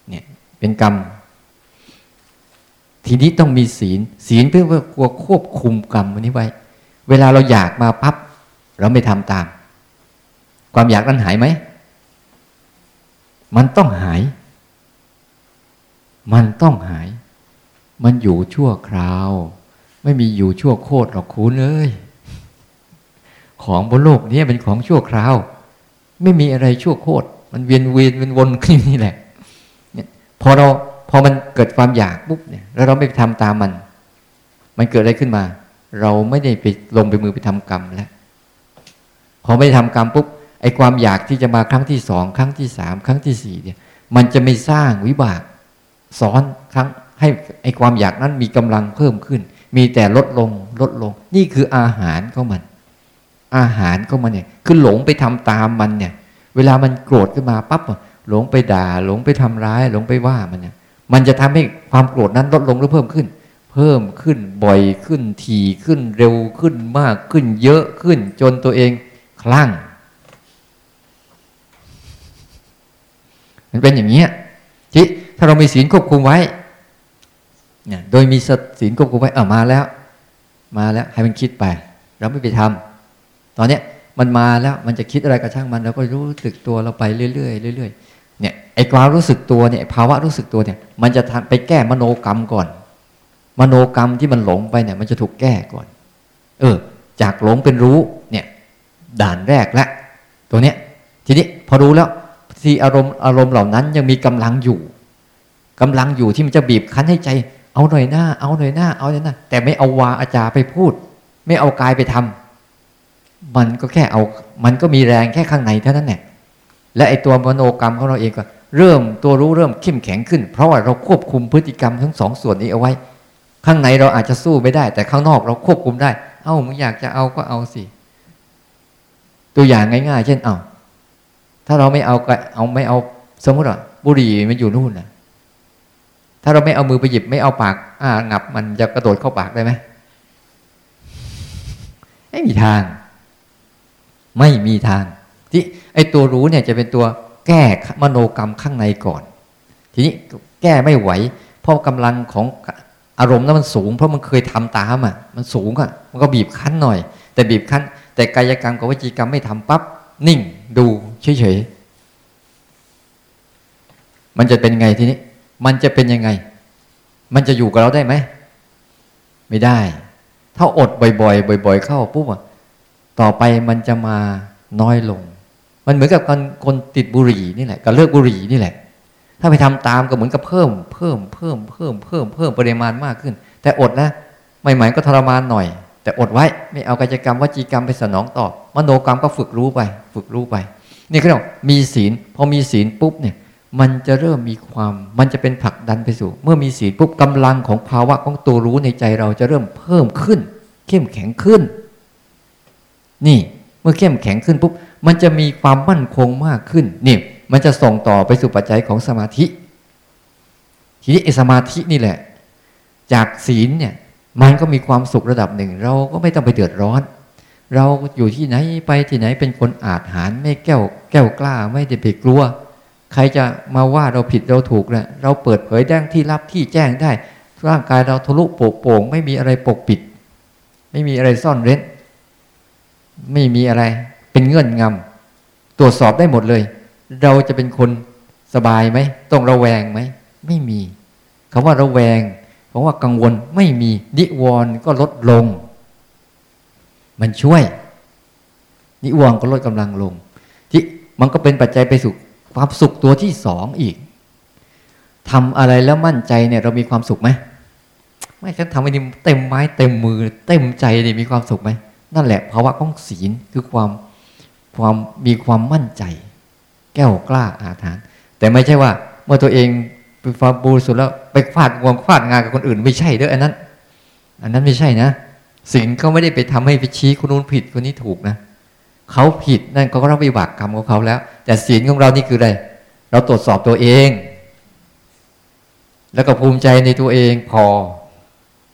เนี่ยเป็นกรรม ทีนี้ต้องมีศีล ศีลเพื่อเพื่อกลัวควบคุมกรรมวันนี้ไว้ เวลาเราอยากมาปั๊บเราไม่ทำตาม ความอยากนั้นหายไหม มันต้องหาย มันต้องหาย มันอยู่ชั่วคราว ไม่มีอยู่ชั่วโคตรหรอกคุณเอ้ยของบนโลกนี้เป็นของชั่วคราว ไม่มีอะไรชั่วโคตรมันเวียนเวียนวนวนขึ้นนี่แหละพอเรา พอมันเกิดความอยากปุ๊บเนี่ยแล้วเราไม่ไปทำตามมัน มันเกิดอะไรขึ้นมา เราไม่ได้ไปลงไปมือไปทำกรรมแล้วพอไม่ทำกรรมปุ๊บไอ้ความอยากที่จะมาครั้งที่สองครั้งที่สามครั้งที่สี่เนี่ย มันจะไม่สร้างวิบากซ้อนครั้งให้ไอ้ความอยากนั้นมีกำลังเพิ่มขึ้น มีแต่ลดลงลดลง นี่คืออาหารของมัน อาหารของมันเนี่ย คือหลงไปทำตามมันเนี่ย เวลามันโกรธขึ้นมาปั๊บหลงไปด่า หลงไปทำร้าย หลงไปว่ามันเนี่ย มันจะทำให้ความโกรธนั้นลดลงหรือเพิ่มขึ้น เพิ่มขึ้นบ่อยขึ้นถี่ขึ้นเร็วขึ้นมากขึ้นเยอะขึ้นจนตัวเองคลั่ง มันเป็นอย่างเนี้ที่ถ้าเรามีศีลควบคุมไว้เนี่ยโดยมีศีลควบคุมไว้เออมาแล้ว มาแล้วให้มันคิดไป เราไม่ไปทำตอนเนี้ยมันมาแล้วมันจะคิดอะไรกระช่างมันเราก็รู้สึกตัวเราไปเรื่อยๆเรื่อยๆ เนี่ยไอ้ความรู้สึกตัวเนี่ยภาวะรู้สึกตัวเนี่ยมันจะไปแก้มโนกรรมก่อน มโนกรรมที่มันหลงไปเนี่ยมันจะถูกแก้ก่อน เออ จากหลงเป็นรู้เนี่ยด่านแรกละตัวเนี้ยทีนี้พอรู้แล้วที่อารมณ์อารมณ์เหล่านั้นยังมีกำลังอยู่กำลังอยู่ที่มันจะบีบคั้นให้ใจ เอาหน่อยหน้า เอาหน่อยหน้า เอาหน่อยหน้า แต่ไม่เอาวาอาจารย์ไปพูด ไม่เอากายไปทำมันก็แค่เอา มันก็มีแรงแค่ข้างในเท่านั้นแหละ และไอตัวมโนกรรมของเราเองก็เริ่มตัวรู้เริ่มเข้มแข็งขึ้น เพราะว่าเราควบคุมพฤติกรรมทั้งสองส่วนนี้เอาไว้ ข้างในเราอาจจะสู้ไม่ได้ แต่ข้างนอกเราควบคุมได้ เอ้ามึงอยากจะเอาก็เอาสิตัวอย่างง่าย ๆ เช่น เอ้าถ้าเราไม่เอาก็เอาไม่เอาสมมติว่าบุหรี่มันอยู่นู่นนะถ้าเราไม่เอามือไปหยิบไม่เอาปาก อ่างับมันจะกระโดดเข้าปากได้ไหมไม่มีทาง ไม่มีทางที่ ไอตัวรู้เนี่ยจะเป็นตัวแก้มโนกรรมข้างในก่อน ทีนี้แก้ไม่ไหว เพราะกำลังของอารมณ์นั้นมันสูง เพราะมันเคยทำตามอะ มันสูงอะ มันก็บีบคั้นหน่อย แต่บีบคั้น แต่กายกรรมกับวิจีกรรมไม่ทำปั๊บนิ่งดูเฉยๆมันจะเป็นไงทีนี้ มันจะเป็นยังไง มันจะอยู่กับเราได้ไหมไม่ได้ ถ้าอดบ่อยๆบ่อย ๆ เข้าปุ๊บอะต่อไปมันจะมาน้อยลง มันเหมือนกับคนคนติดบุหรี่นี่แหละกับเลิกบุหรี่นี่แหละ ถ้าไปทำตามก็เหมือนกับเพิ่ม เพิ่มเพิ่มเพิ่มเพิ่มเพิ่มปริมาณมากขึ้น แต่อดนะใหม่ๆก็ทรมานหน่อย แต่อดไว้ไม่เอากายกรรมวจีกรรมไปสนองตอบมโนกรรมก็ฝึกรู้ไป ฝึกรู้ไป นี่เขาเรียกมีศีลพอมีศีลปุ๊บเนี่ยมันจะเริ่มมีความ มันจะเป็นผลักดันไปสู่ เมื่อมีศีลปุ๊บกำลังของภาวะของตัวรู้ในใจเราจะเริ่มเพิ่มขึ้น เข้มแข็งขึ้น นี่ เมื่อเข้มแข็งขึ้นปุ๊บมันจะมีความมั่นคงมากขึ้นนี่มันจะส่งต่อไปสู่ปัจจัยของสมาธิ ทีนี้ไอสมาธินี่แหละ จากศีลเนี่ยมันก็มีความสุขระดับหนึ่ง เราก็ไม่ต้องไปเดือดร้อน เราอยู่ที่ไหนไปที่ไหนเป็นคนอาจหารไม่แก้วแก้วกล้าไม่ได้ไปกลัว ใครจะมาว่าเราผิดเราถูกเนะี่ยเราเปิดเผยแจ้งที่รับที่แจ้งได้ร่างกายเราทะลุโปโป่งไม่มีอะไรปกปิด ไม่มีอะไรซ่อนเร้น ไม่มีอะไร เป็นเงื่อนงำตรวจสอบได้หมดเลย เราจะเป็นคนสบายไหมต้องระแวงไหมไม่มีคำว่าระแวงราะว่ากังวลไม่มีนิวรณ์ก็ลดลง มันช่วย นิวรณ์ก็ลดกำลังลง ที่มันก็เป็นปัจจัยไปสู่ความสุขตัวที่สองอีกทำอะไรแล้วมั่นใจเนี่ย เรามีความสุขไหมไม่ฉันทำให้ดีเต็มไม้เต็มมือ เต็มใจเนี่ยมีความสุขไหม นั่นแหละภาวะของศีลคือความความมีความมั่นใจ แก้วกล้าอาถรรพ์แต่ไม่ใช่ว่า เมื่อตัวเองไปฟาบูสุดแล้วไปฟาดงวงฟาดงานกับคนอื่น ไม่ใช่เด้ออันนั้น อันนั้นไม่ใช่นะศีลเขาไม่ได้ไปทำให้ไปชี้คนนู้นผิดคนนี้ถูกนะเขาผิดนั่นเขาก็รับวิบากกรรมของเขาแล้ว แต่ศีลของเรานี่คืออะไรเราตรวจสอบตัวเอง แล้วก็ภูมิใจในตัวเองพอ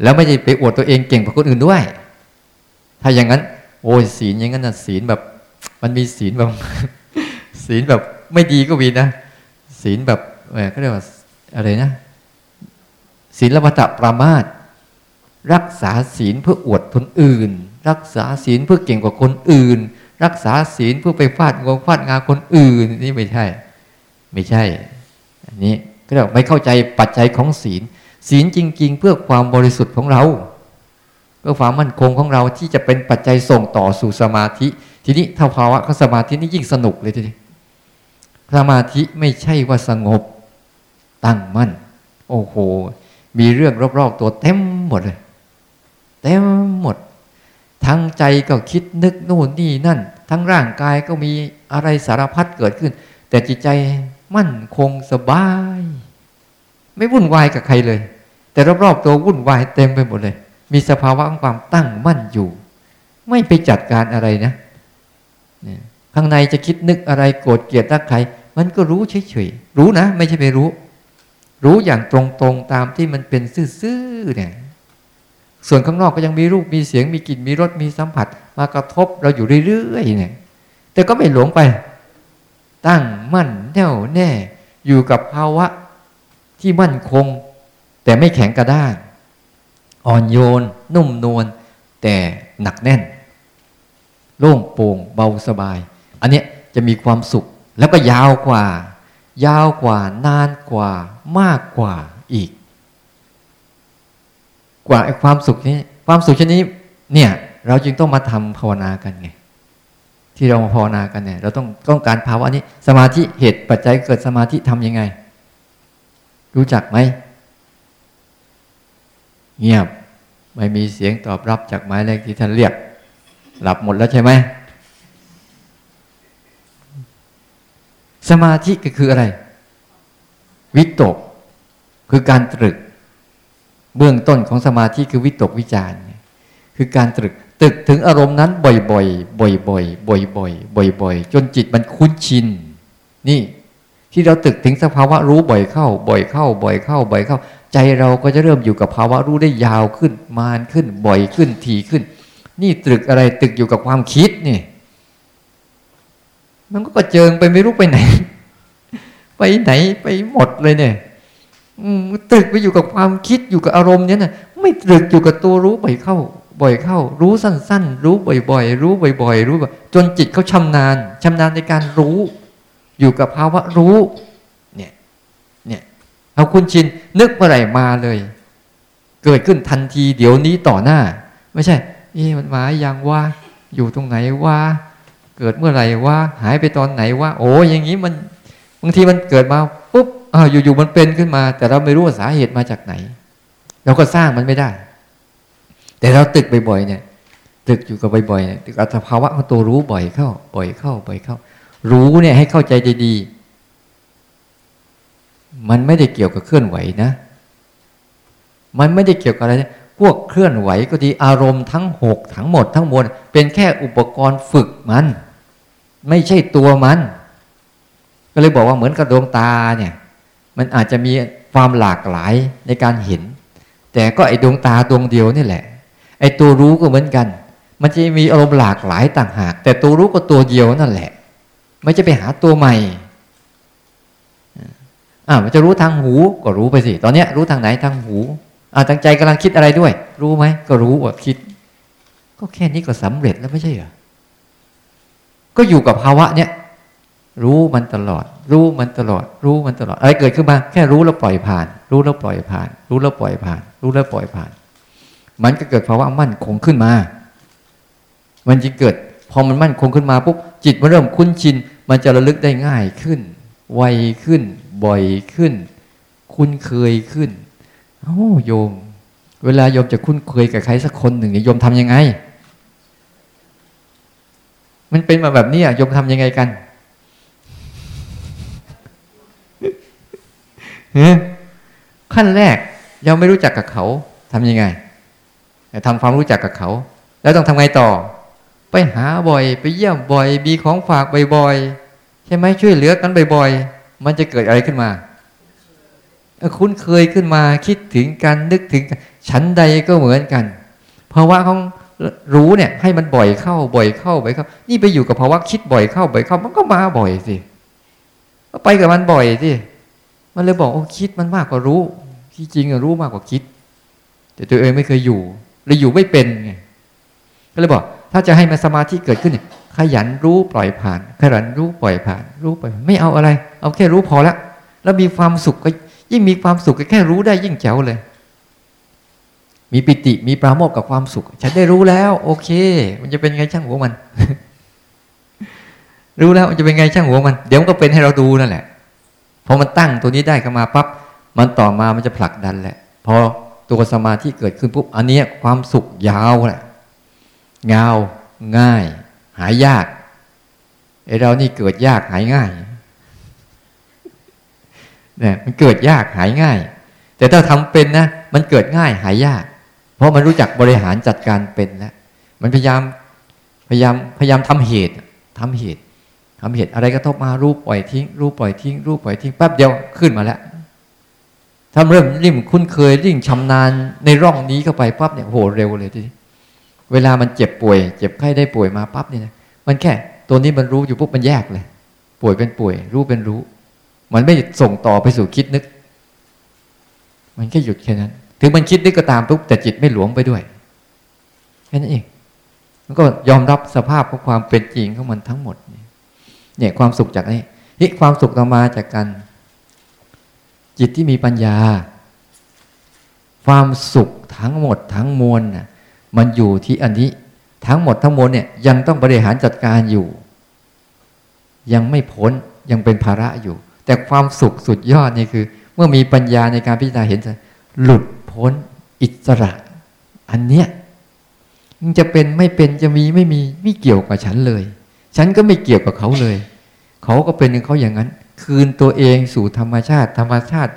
แล้วไม่ใช่ไปอวดตัวเองเก่งกว่าคนอื่นด้วย ถ้าอย่างนั้น โอ้ยศีลอย่างนั้นนะศีลแบบ มันมีศีลแบบ ศีลแบบไม่ดีก็มีนะศีลแบบแหมเขาเรียกว่าอะไรนะศีลวัตปรามาตรักษาศีลเพื่ออวดคนอื่น รักษาศีลเพื่อเก่งกว่าคนอื่น รักษาศีลเพื่อไปฟาดงวงฟาดงาคนอื่น นี่ไม่ใช่ ไม่ใช่ อันนี้ก็เรียกไม่เข้าใจปัจจัยของศีล ศีลจริง ๆ เพื่อความบริสุทธิ์ของเรา เพื่อความมั่นคงของเราที่จะเป็นปัจจัยส่งต่อสู่สมาธิ ทีนี้ถ้าภาวะของสมาธินี่ยิ่งสนุกเลยทีนี้สมาธิไม่ใช่ว่าสงบตั้งมั่น โอ้โห มีเรื่องรอบๆตัวเต็มหมดเลยเต็มหมด ทั้งใจก็คิดนึกโน่นนี่นั่น ทั้งร่างกายก็มีอะไรสารพัดเกิดขึ้น แต่จิตใจมั่นคงสบาย ไม่วุ่นวายกับใครเลย แต่รอบๆตัววุ่นวายเต็มไปหมดเลย มีสภาวะของความตั้งมั่นอยู่ ไม่ไปจัดการอะไรนะข้างในจะคิดนึกอะไรโกรธเกลียดรักใคร มันก็รู้เฉยๆรู้นะ ไม่ใช่ไปรู้ รู้อย่างตรงๆตามที่มันเป็นซื่อๆเนี่ยส่วนข้างนอกก็ยังมีรูปมีเสียงมีกลิ่นมีรสมีสัมผัส มากระทบเราอยู่เรื่อยๆเนี่ย แต่ก็ไม่หลงไป ตั้งมั่นแน่วแน่ อยู่กับภาวะที่มั่นคง แต่ไม่แข็งกระด้าง อ่อนโยน นุ่มนวลแต่หนักแน่น โล่งโปร่งเบาสบาย อันนี้จะมีความสุขแล้วก็ยาวกว่า ยาวกว่านานกว่ามากกว่าอีก กว่าไอ้ความสุขนี้ ความสุขชนิดนี้เนี่ย เราจึงต้องมาทำภาวนากันไงที่เรามาภาวนากันเนี่ย เราต้องต้องการภาวะนี้ สมาธิเหตุปัจจัยเกิดสมาธิทํำยังไง รู้จักไหม เงียบ ไม่มีเสียงตอบรับจากหมายเลขที่ท่านเรียก หลับหมดแล้วใช่ไหม สมาธิก็คืออะไร วิตก คือการตรึก เบื้องต้นของสมาธิคือวิตกวิจารคือการตรึกตึกถึงอารมณ์นั้นบ่อยๆบ่อยๆ บ่อยๆ บ่อยๆ บ่อยๆ จนจิตมันคุ้นชิน นี่ที่เราตึกถึงสภาวะรู้บ่อยเข้า บ่อยเข้า บ่อยเข้า บ่อยเข้า ใจเราก็จะเริ่มอยู่กับภาวะรู้ได้ยาวขึ้นมานขึ้น บ่อยขึ้นถี่ขึ้น นี่ตรึกอะไรตรึกอยู่กับความคิดนี่ มันก็กระเจิงไปไม่รู้ไปไหน ไปไหนไปหมดเลยเนี่ยตรึกไปอยู่กับความคิดอยู่กับอารมณ์เนี้ยนะไม่ตรึกอยู่กับตัวรู้บ่อยเข้า บ่อยเข้า รู้สั้น ๆ รู้บ่อยๆ รู้บ่อย ๆ รู้แบบจนจิตเขาชำนาญชำนาญในการรู้ อยู่กับภาวะรู้ เอาคุณชินนึกเมื่อไหร่มาเลย เกิดขึ้นทันทีเดี๋ยวนี้ต่อหน้า ไม่ใช่เอ๊มันมาอย่างว่า อยู่ตรงไหนว่า เกิดเมื่อไหร่ว่า หายไปตอนไหนว่า โอ้อย่างนี้มันบางทีมันเกิดมาปุ๊บอ้าวอยู่ๆมันเป็นขึ้นมา แต่เราไม่รู้ว่าสาเหตุมาจากไหน เราก็สร้างมันไม่ได้ แต่เราตึกบ่อยๆเนี่ย ตึกอยู่กับบ่อยๆเนี่ยตึกอัตภาวะของตัวรู้บ่อยเข้า บ่อยเข้าบ่อยเข้า รู้เนี่ยให้เข้าใจดีๆ มันไม่ได้เกี่ยวกับเคลื่อนไหวนะ มันไม่ได้เกี่ยวกับอะไรพวกเคลื่อนไหวก็ดีอารมณ์ทั้งหกทั้งหมดทั้งมวลเป็นแค่อุปกรณ์ฝึกมัน ไม่ใช่ตัวมัน ก็เลยบอกว่าเหมือนกับดวงตาเนี่ย มันอาจจะมีความหลากหลายในการเห็น แต่ก็ไอ้ดวงตาดวงเดียวนี่แหละ ไอ้ตัวรู้ก็เหมือนกัน มันจะมีอารมณ์หลากหลายต่างหาก แต่ตัวรู้ก็ตัวเดียวนั่นแหละ ไม่จะไปหาตัวใหม่ อ่ามันจะรู้ทางหูก็รู้ไปสิ ตอนนี้รู้ทางไหนทางหูอ่าทางใจกำลังคิดอะไรด้วย รู้ไหมก็รู้ว่าคิด ก็แค่นี้ก็สำเร็จแล้วไม่ใช่เหรอก็อยู่กับภาวะเนี้ยรู้มันตลอด รู้มันตลอด รู้มันตลอดอะไรเกิดขึ้นมา แค่รู้แล้วปล่อยผ่าน รู้แล้วปล่อยผ่าน รู้แล้วปล่อยผ่าน รู้แล้วปล่อยผ่าน มันก็เกิดภาวะมั่นคงขึ้นมา มันจะเกิด พอมันมั่นคงขึ้นมาปุ๊บจิตมันเริ่มคุ้นชิน มันจะระลึกได้ง่ายขึ้น ไวขึ้น บ่อยขึ้น คุ้นเคยขึ้นโอ้โยม เวลาโยมจะคุ้นเคยกับใครสักคนหนึ่งโยมทำยังไง มันเป็นมาแบบนี้อะโยมทำยังไงกันขั้นแรกยังไม่รู้จักกับเขาทำยังไงทำความรู้จักกับเขา แล้วต้องทำไงต่อ ไปหาบ่อย ไปเยี่ยมบ่อย มีของฝากบ่อยๆใช่ไหมช่วยเหลือกันบ่อยๆ มันจะเกิดอะไรขึ้นมา คุ้นเคยขึ้นมาคิดถึงกันนึกถึงฉันใดก็เหมือนกันภาวะของรู้เนี่ย ให้มันบ่อยเข้าบ่อยเข้าบ่อยเข้า นี่ไปอยู่กับภาวะคิดบ่อยเข้าบ่อยเข้า มันก็มาบ่อยสิไปกับมันบ่อยสิมันเลยบอกโอ้คิดมันมากกว่ารู้ ที่จริงรู้มากกว่าคิด แต่ตัวเองไม่เคยอยู่เลยอยู่ไม่เป็นไงก็เลยบอก ถ้าจะให้มันสมาธิเกิดขึ้นเนี่ยขยันรู้ปล่อยผ่าน ขยันรู้ปล่อยผ่าน รู้ปล่อยไม่เอาอะไร เอาแค่รู้พอละแล้วมีความสุขก็ยิ่งมีความสุขก็แค่รู้ได้ยิ่งแจ๋วเลย มีปิติมีปราโมทกับความสุข ฉันได้รู้แล้ว โอเค มันจะเป็นไงช่างหัวมัน รู้แล้วมันจะเป็นไงช่างหัวมัน เดี๋ยวมันก็เป็นให้เราดูนั่นแหละพอมันตั้งตัวนี้ได้ขึ้นมาปั๊บมันต่อมามันจะผลักดันแหละ พอตัวสมาธิเกิดขึ้นปุ๊บอันนี้ความสุขยาวแหละ ยาวง่าย หายยากไอเรานี่เกิดยากหายง่ายเนี่ยมันเกิดยากหายง่าย แต่ถ้าทำเป็นนะมันเกิดง่ายหายยาก เพราะมันรู้จักบริหารจัดการเป็นแล้วมันพยายามพยายามพยายามทำเหตุทำเหตุทำเหตุอะไรก็ทบมารูปปล่อยทิ้ง รูปปล่อยทิ้ง รูปปล่อยทิ้งแป๊บเดียวขึ้นมาแล้วถ้าเริ่มริ่มคุ้นเคยริ่งชำนาญในร่องนี้เข้าไปปั๊บเนี่ยโหเร็วเลยทีนี้ เวลามันเจ็บป่วย เจ็บไข้ได้ป่วยมาปั๊บเนี่ยมันแค่ตัวนี้มันรู้อยู่ปุ๊บมันแยกเลย ป่วยเป็นป่วย รู้เป็นรู้ มันไม่ส่งต่อไปสู่คิดนึก มันแค่หยุดแค่นั้น ถึงมันคิดนึกก็ตามปุ๊บแต่จิตไม่หลวงไปด้วยแค่นั้นเองมันก็ยอมรับสภาพของความเป็นจริงของมันทั้งหมดเนี่ยความสุขจากนี้ที่ความสุขต่อมาจากการจิตที่มีปัญญา ความสุขทั้งหมดทั้งมวลน่ะ มันอยู่ที่อันนี้ทั้งหมดทั้งมวลเนี่ยยังต้องบริหารจัดการอยู่ ยังไม่พ้นยังเป็นภาระอยู่ แต่ความสุขสุดยอดนี่คือ เมื่อมีปัญญาในการพิจารณาเห็น หลุดพ้นอิสระ อันเนี้ยจะเป็นไม่เป็นจะมีไม่มีไม่เกี่ยวกับฉันเลย ฉันก็ไม่เกี่ยวกับเขาเลย เขาก็เป็นของเขาอย่างนั้น คืนตัวเองสู่ธรรมชาติ ธรรมชาติ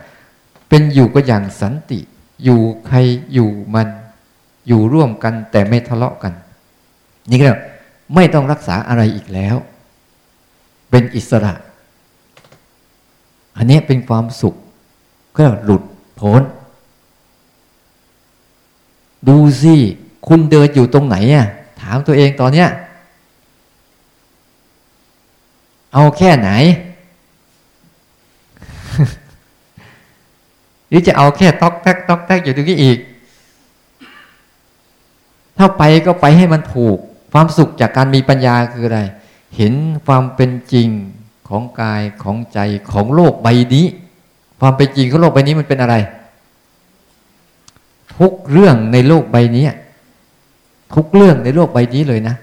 เป็นอยู่ก็อย่างสันติ อยู่ใครอยู่มัน อยู่ร่วมกันแต่ไม่ทะเลาะกัน นี่ก็ไม่ต้องรักษาอะไรอีกแล้ว เป็นอิสระ อันนี้เป็นความสุขก็หลุดพ้นดูสิคุณเดินอยู่ตรงไหนอะถามตัวเองตอนเนี้ย เอาแค่ไหน หรือจะเอาแค่ตอกแทกตอกแทกอยู่ตรงนี้อีก ถ้าไปก็ไปให้มันถูก ความสุขจากการมีปัญญาคืออะไร เห็นความเป็นจริงของกายของใจของโลกใบนี้ ความเป็นจริงของโลกใบนี้มันเป็นอะไร ทุกเรื่องในโลกใบนี้ทุกเรื่องในโลกใบนี้เลยนะ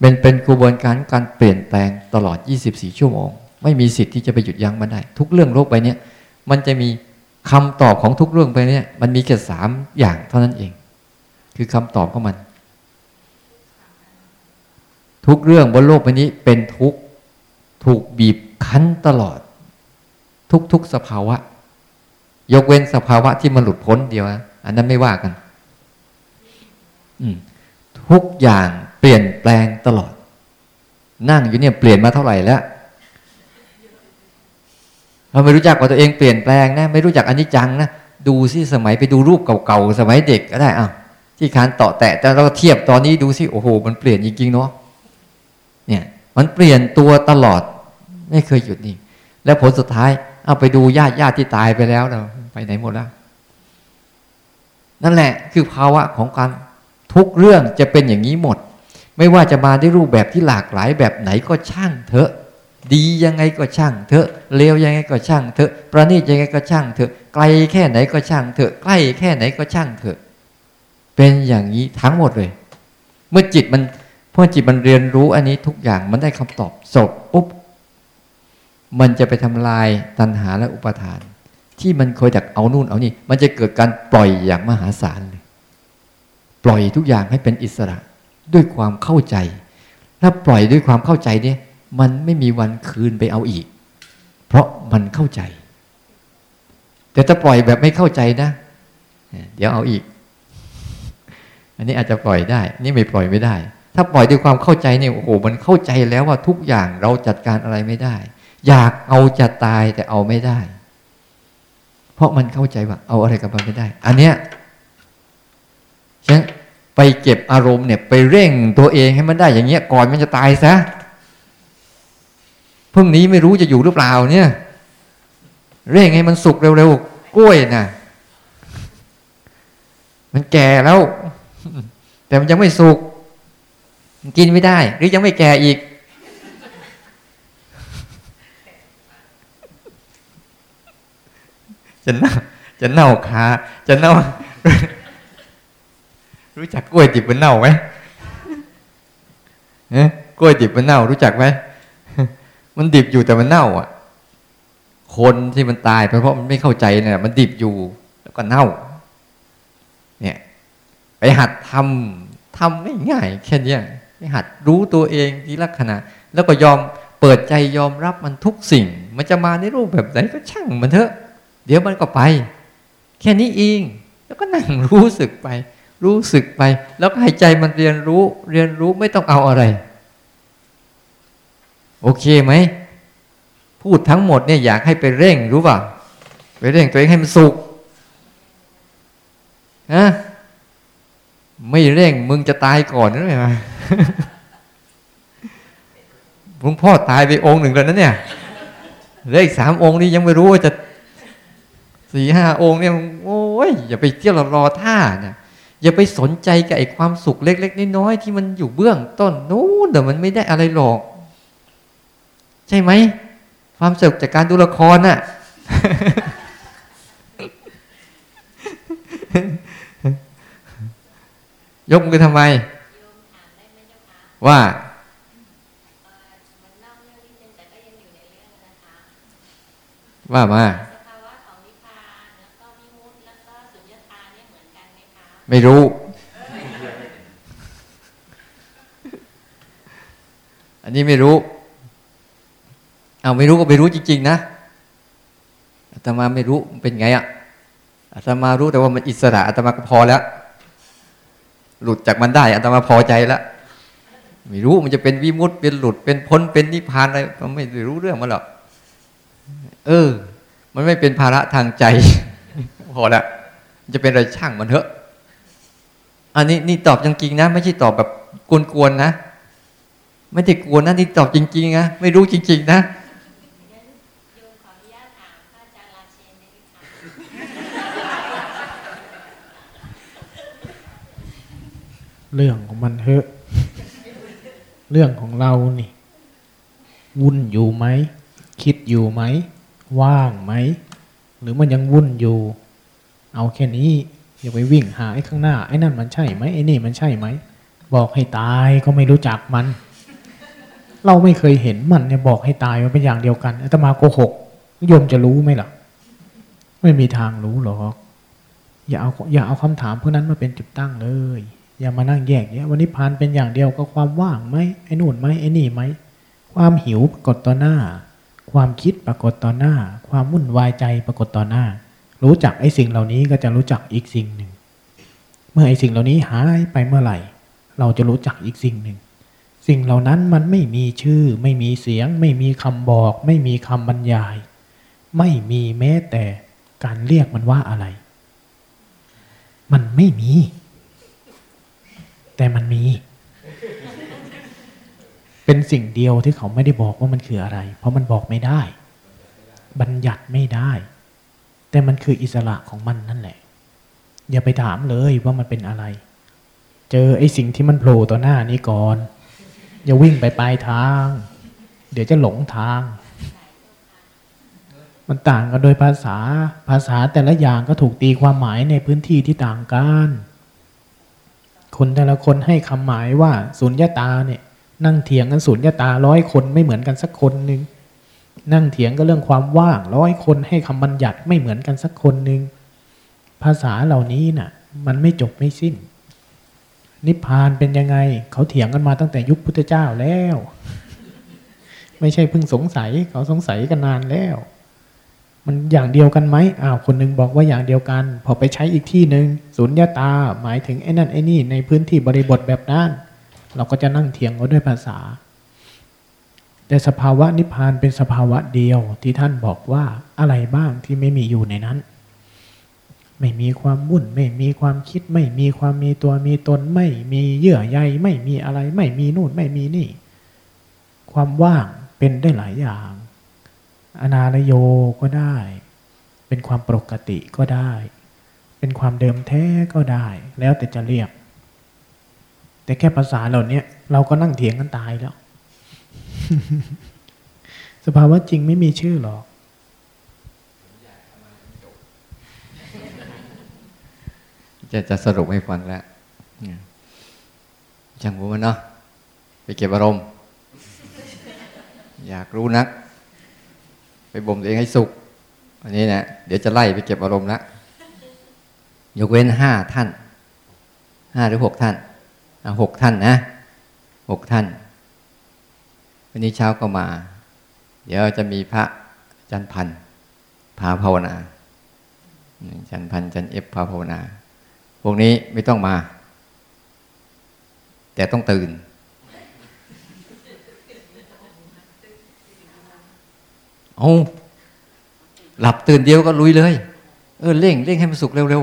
เป็นเป็นกระบวนการการเปลี่ยนแปลงตลอด 24 ชั่วโมง ไม่มีสิทธิ์ที่จะไปหยุดยั้งมันได้ ทุกเรื่องโลกใบนี้มันจะมีคำตอบของทุกเรื่องไปเนี่ยมันมีแค่สามอย่างเท่านั้นเอง คือคำตอบของมัน ทุกเรื่องบนโลกใบนี้เป็นทุกถูกบีบคั้นตลอด ทุกๆสภาวะ ยกเว้นสภาวะที่มันหลุดพ้นเดียวอันนั้นไม่ว่ากัน ทุกอย่างเปลี่ยนแปลงตลอด นั่งอยู่เนี่ยเปลี่ยนมาเท่าไหร่แล้วเราไม่รู้จักว่าตัวเองเปลี่ยนแปลงนะ ไม่รู้จักอนิจจังนะ ดูสิสมัยไปดูรูปเก่าๆ สมัยเด็กก็ได้อะ ที่คานต่อแตะแต่เราเทียบตอนนี้ดูสิโอ้โห มันเปลี่ยนจริงๆเนาะเนี่ยมันเปลี่ยนตัวตลอด ไม่เคยหยุดนี่แล้วผลสุดท้าย เอาไปดูญาติญาติที่ตายไปแล้วเราไปไหนหมดแล้วนั่นแหละคือภาวะของการทุกเรื่องจะเป็นอย่างนี้หมด ไม่ว่าจะมาได้รูปแบบที่หลากหลายแบบไหนก็ช่างเถอะ ดียังไงก็ช่างเถอะเลวยังไงก็ช่างเถอะ ประณีตยังไงก็ช่างเถอะ ไกลแค่ไหนก็ช่างเถอะ ใกล้แค่ไหนก็ช่างเถอะ เป็นอย่างนี้ทั้งหมดเลย เมื่อจิตมันพอจิตมันเรียนรู้อันนี้ทุกอย่างมันได้คำตอบจบปุ๊บมันจะไปทำลายตัณหาและอุปทาน ที่มันคอยดักเอานู่นเอานี่ มันจะเกิดการปล่อยอย่างมหาศาลเลย ปล่อยทุกอย่างให้เป็นอิสระด้วยความเข้าใจ ถ้าปล่อยด้วยความเข้าใจเนี่ย มันไม่มีวันคืนไปเอาอีก เพราะมันเข้าใจ แต่ถ้าปล่อยแบบไม่เข้าใจนะ เดี๋ยวเอาอีก อันนี้อาจจะปล่อยได้ นี่ไม่ปล่อยไม่ได้ ถ้าปล่อยด้วยความเข้าใจเนี่ยโอ้โหมันเข้าใจแล้วว่าทุกอย่างเราจัดการอะไรไม่ได้ อยากเอาจะตายแต่เอาไม่ได้ เพราะมันเข้าใจว่า เอาอะไรกับมันไม่ได้ อันเนี้ยฉันไปเก็บอารมณ์เนี่ย ไปเร่งตัวเองให้มันได้อย่างเงี้ยก่อนมันจะตายซะพรุ่งนี้ไม่รู้จะอยู่หรือเปล่าเนี่ย เร่งให้มันสุกเร็วๆกล้วยน่ะ มันแก่แล้ว แต่มันยังไม่สุกกินไม่ได้ หรือยังไม่แก่อีก จะเน่าจะเน่าคาจะเน่า รู้จักกล้วยดิบมันเน่าไหมเนี่ยกล้วยดิบมันเน่ารู้จักไหมมันดิบอยู่แต่มันเน่า อะ คนที่มันตายเพราะมันไม่เข้าใจเนี่ยมันดิบอยู่ แล้วก็เน่า ไปหัดทำทำง่ายๆแค่นี้ไปหัดรู้ตัวเองทีลักษณะ แล้วก็ยอมเปิดใจยอมรับมันทุกสิ่ง มันจะมาในรูปแบบไหนก็ช่างมันเถอะ เดี๋ยวมันก็ไป แค่นี้เองแล้วก็นั่งรู้สึกไป รู้สึกไป แล้วก็ให้ใจมันเรียนรู้เรียนรู้ไม่ต้องเอาอะไร โอเคไหมพูดทั้งหมดเนี่ยอยากให้ไปเร่งรู้ป่ะไปเร่งตัวเองให้มันสุขนะ ไม่เร่งมึงจะตายก่อนนะไงหลวงพ่อตายไปองค์หนึ่งแล้วนะเนี่ยเหลืออีกสามองค์นี่ยังไม่รู้ว่าจะสี่ห้าองค์เนี่ยโอ้ยอย่าไปเที่ยวรอท่าเนี่ยอย่าไปสนใจกับไอ้ความสุขเล็ก ๆน้อยๆที่มันอยู่เบื้องต้นนู้นแต่มันไม่ได้อะไรหรอก ใช่ไหมความสุขจากการดูละครน่ะ ยกมือทำไม ว่าว่ามาไม่รู้ อันนี้ไม่รู้ เอาไม่รู้ก็ไม่รู้จริง ๆ นะอาตมาไม่รู้เป็นไงอะอาตมารู้แต่ว่ามันอิสระอาตมาก็พอแล้ว หลุดจากมันได้อาตมาพอใจแล้วไม่รู้มันจะเป็นวิมุตเป็นหลุดเป็นพ้นเป็นนิพพานอะไรก็ไม่รู้เรื่องมันหรอกเออ มันไม่เป็นภาระทางใจ พอละจะเป็นอะไรช่างมันเถอะ อันนี้นี่ตอบจริงๆนะ ไม่ใช่ตอบแบบกวนๆนะ ไม่ได้กวนนะนี่ตอบจริงๆนะไม่รู้จริง ๆ นะ เรื่องของมันเถอะ เรื่องของเรานี่ วุ่นอยู่ไหม คิดอยู่ไหม ว่างไหม หรือมันยังวุ่นอยู่ เอาแค่นี้อย่าไปวิ่งหาไอ้ข้างหน้า ไอ้นั่นมันใช่ไหมไอ้นี่มันใช่ไหม บอกให้ตายก็ไม่รู้จักมัน เราไม่เคยเห็นมันเนี่ยบอกให้ตายมันเป็นอย่างเดียวกันอาตมาโกหกโยมจะรู้ไหมล่ะ ไม่มีทางรู้หรอก อย่าเอาอย่าเอาคำถามพวกนั้นมาเป็นจุดตั้งเลย อย่ามานั่งแยกเนี่ยวันนี้พานเป็นอย่างเดียวก็ความว่างไหมไอ้นู่นไหมไอ้นี่ไหมความหิวปรากฏต่อหน้า ความคิดปรากฏต่อหน้า ความวุ่นวายใจปรากฏต่อหน้า รู้จักไอ้สิ่งเหล่านี้ก็จะรู้จักอีกสิ่งหนึ่ง เมื่อไอ้สิ่งเหล่านี้หายไปเมื่อไหร่ เราจะรู้จักอีกสิ่งหนึ่ง สิ่งเหล่านั้นมันไม่มีชื่อ ไม่มีเสียง ไม่มีคำบอก ไม่มีคำบรรยาย ไม่มีแม้แต่การเรียกมันว่าอะไร มันไม่มี แต่มันมี เป็นสิ่งเดียวที่เขาไม่ได้บอกว่ามันคืออะไร เพราะมันบอกไม่ได้ บัญญัติไม่ได้ แต่มันคืออิสระของมันนั่นแหละ อย่าไปถามเลยว่ามันเป็นอะไร เจอไอ้สิ่งที่มันโผล่ต่อหน้านี้ก่อน อย่าวิ่งไปปลายทาง เดี๋ยวจะหลงทาง มันต่างกันโดยภาษาภาษาแต่ละอย่างก็ถูกตีความหมายในพื้นที่ที่ต่างกัน คนแต่ละคนให้คำหมายว่าสุญญาตาเนี่ย นั่งเถียงกันสุญญาตาร้อยคนไม่เหมือนกันสักคนหนึ่งนั่งเถียงก็เรื่องความว่างร้อยคนให้คำบัญญัติไม่เหมือนกันสักคนหนึ่งภาษาเหล่านี้น่ะ มันไม่จบไม่สิ้น นิพพานเป็นยังไง เขาเถียงกันมาตั้งแต่ยุคพุทธเจ้าแล้ว ไม่ใช่เพิ่งสงสัยเขาสงสัยกันนานแล้ว มันอย่างเดียวกันไหมอ้าวคนนึงบอกว่าอย่างเดียวกัน พอไปใช้อีกที่หนึ่งสุญญาตาหมายถึงไอ้นั่นไอ้นี่ในพื้นที่บริบทแบบนั้น เราก็จะนั่งเถียงกันด้วยภาษา แต่สภาวะนิพพานเป็นสภาวะเดียวที่ท่านบอกว่าอะไรบ้างที่ไม่มีอยู่ในนั้น ไม่มีความวุ่น ไม่มีความคิด ไม่มีความมีตัวมีตน ไม่มีเยื่อใยไม่มีอะไร ไม่มีนู่นไม่มีนี่ ความว่างเป็นได้หลายอย่าง อนาลโยก็ได้ เป็นความปกติก็ได้ เป็นความเดิมแท้ก็ได้ แล้วแต่จะเรียก แต่แค่ภาษาเหล่านี้เราก็นั่งเถียงกันตายแล้ว สภาวะจริงไม่มีชื่อหรอกจะจะสรุปให้ฟังแล้วช่างหัวมันเนาะไปเก็บอารมณ์ อยากรู้นัก ไปบ่มตัวเองให้สุข อันนี้นะเดี๋ยวจะไล่ไปเก็บอารมณ์ละยกเว้นห้าท่านห้าหรือหกท่านหกท่านนะหกท่าน วันนี้เช้าก็มา เดี๋ยวจะมีพระจันพันพาภาวนาจันพันจันเอฟพาภาวนา พวกนี้ไม่ต้องมา แต่ต้องตื่น เอาหลับตื่นเดียวก็ลุยเลย เออเร่งเร่งให้มันสุกเร็ว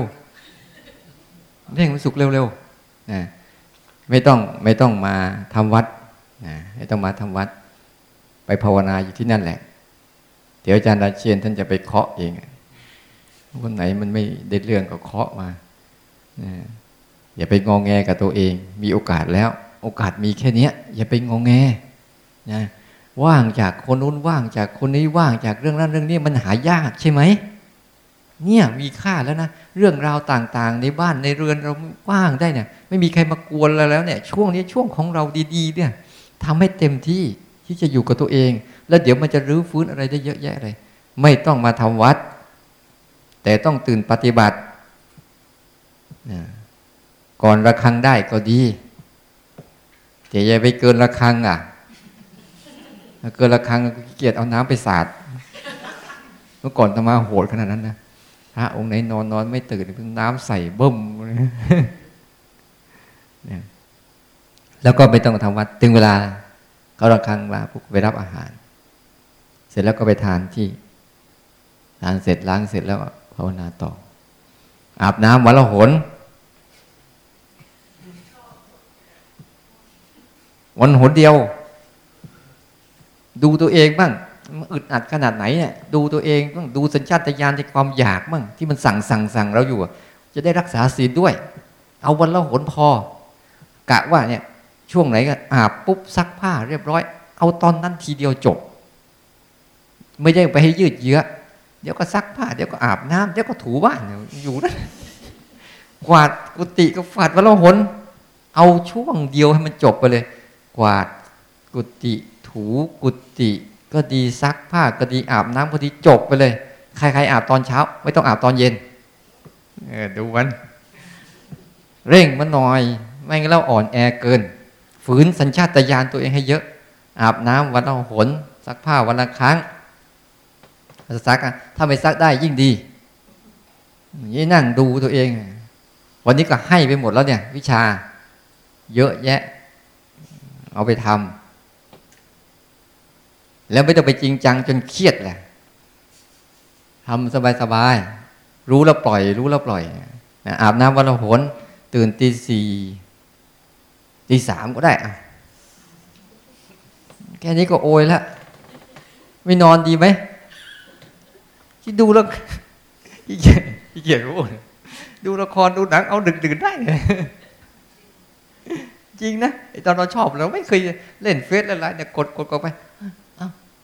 ๆเร่งมันสุกเร็วๆนะไม่ต้องไม่ต้องมาทำวัดนะไม่ต้องมาทำวัด ไปภาวนาอยู่ที่นั่นแหละ เดี๋ยวอาจารย์ราเชียนท่านจะไปเคาะเองคนไหนมันไม่เด็ดเรื่องก็เคาะมานะอย่าไปงองแงกับตัวเอง มีโอกาสแล้ว โอกาสมีแค่นี้อย่าไปงองแงนะ ว่างจากคนนู้นว่างจากคนนี้ว่างจากเรื่องนั้นเรื่องนี้มันหายากใช่ไหมเนี่ยมีค่าแล้วนะ เรื่องราวต่างๆ ในบ้านในเรือนเราว่างได้เนี่ย ไม่มีใครมากวนเราแล้วเนี่ย ช่วงนี้ช่วงของเราดีๆ เนี่ยทำให้เต็มที่ที่จะอยู่กับตัวเอง แล้วเดี๋ยวมันจะรื้อฟื้นอะไรได้เยอะแยะเลย ไม่ต้องมาทำวัด แต่ต้องตื่นปฏิบัติก่อนระคังได้ก็ดีแต่อย่าไปเกินระคังอะ เกินระคังเกียดเอาน้ำไปสาดเมื่อก่อนตมาโหดขนาดนั้นนะพระองค์ไหนนอนนอนไม่ตื่นเพิ่งน้ำใส่เบิ่มแล้วก็ไม่ต้องทำวัดถึงเวลาเขาระคังมาปุ๊บไปรับอาหาร เสร็จแล้วก็ไปทานที่ทานเสร็จล้างเสร็จแล้วภาวนาต่อ อาบน้ำวันละหนวันหนเดียว ดูตัวเองบ้างอึดอัดขนาดไหนเนี่ยดูตัวเองต้องดูสัญชาตญาณในความอยากบ้างที่มันสั่งสั่งสั่งเราอยู่ จะได้รักษาศีลด้วย เอาวันละหนพอ กะว่าเนี่ยช่วงไหนก็อาบปุ๊บซักผ้าเรียบร้อย เอาตอนนั้นทีเดียวจบ ไม่ได้ไปให้ยืดเยื้อเดี๋ยวก็ซักผ้าเดี๋ยวก็อาบน้ำเดี๋ยวก็ถูบ้านอยู่นั่นกวาดกุฏิก็ฝาดวันละหนเอาช่วงเดียวให้มันจบไปเลย กวาดกุฏิ ถูกุฏิก็ดีซักผ้าก็ดีอาบน้ำก็ดีจบไปเลย ใครๆอาบตอนเช้า ไม่ต้องอาบตอนเย็นเออดูมัน เร่งมันหน่อย ไม่งั้นเราอ่อนแอเกิน ฝืนสัญชาตญาณตัวเองให้เยอะ อาบน้ำวันละหนซักผ้าวันละครั้งซักถ้าไม่ซักได้ยิ่งดีนี่นั่งดูตัวเอง วันนี้ก็ให้ไปหมดแล้วเนี่ย วิชา เยอะแยะ เอาไปทำ แล้วไม่ต้องไปจริงจังจนเครียดแหละทำสบายๆ รู้แล้วปล่อย รู้แล้วปล่อย อาบน้ำวันละหน ตื่นตีสี่ตีสามก็ได้อะแค่นี้ก็โอยแล้ว ไม่นอนดีไหมที่ดูแล้วขี้เกียจขี้เกียรู้ดูละครดูหนังเอาดึกดื่นได้เลยจริงนะไอตอนเราชอบเราไม่เคยเล่นเฟซอะไรเนี่ยกดกดกดไป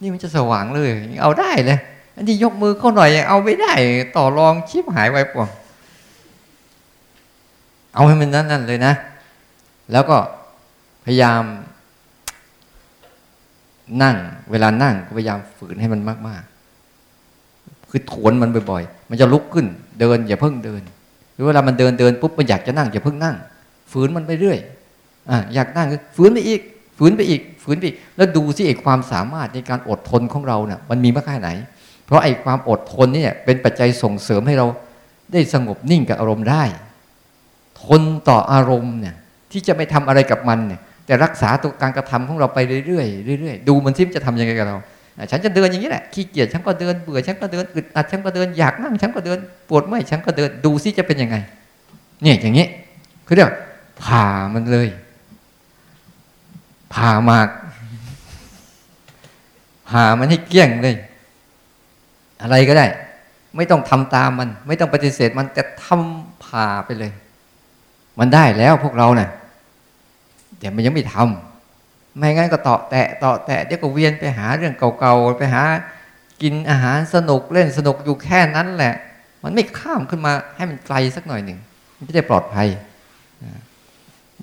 นี่มันจะสว่างเลย เอาได้เลยอันนี้ยกมือเข้าหน่อยเอาไม่ได้ ต่อรองชิบหายไว้ป่วงเอาให้มันนั่นนั่นเลยนะ แล้วก็พยายาม นั่ง เวลานั่งพยายามฝืนให้มันมาก ๆ คือถวนมันบ่อยๆ มันจะลุกขึ้น เดิน อย่าเพิ่งเดิน หรือเวลามันเดินเดินปุ๊บมันอยากจะนั่งอย่าเพิ่งนั่ง ฝืนมันไปเรื่อย อะอยากนั่งฝืนไปอีก ฝืนไปอีกฝืนไปอีกแล้วดูสิไอ้ความสามารถในการอดทนของเราเนี่ยมันมีมากแค่ไหน เพราะไอ้ความอดทนนี่เป็นปัจจัยส่งเสริมให้เราได้สงบนิ่งกับอารมณ์ได้ ทนต่ออารมณ์เนี่ยที่จะไม่ทำอะไรกับมันเนี่ยแต่รักษาตัวการกระทำของเราไปเรื่อยๆเรื่อยๆดูมันซิมจะทํำยังไงกับเราฉันจะเดินอย่างนี้แหละขี้เกียจฉันก็เดินเบื่อฉันก็เดินอึดอัดฉันก็เดินอยากนั่งฉันก็เดินปวดเมื่อยฉันก็เดินดูซิจะเป็นยังไงเนี่ยอย่างนี้คือเรียกผ่ามันเลย ผ่ามากผ่ามันให้เกลี้ยงเลย อะไรก็ได้ ไม่ต้องทำตามมัน ไม่ต้องปฏิเสธมันแต่ทำผ่าไปเลย มันได้แล้วพวกเราเนะ่ยแต่มันยังไม่ทำไม่งั้นก็ต่อแตะต่อแตะเดี๋ยวก็เวียนไปหาเรื่องเก่าๆไปหา กินอาหารสนุกเล่นสนุกอยู่แค่นั้นแหละ มันไม่ข้ามขึ้นมาให้มันไกลสักหน่อยหนึ่งมันจะได้ปลอดภัย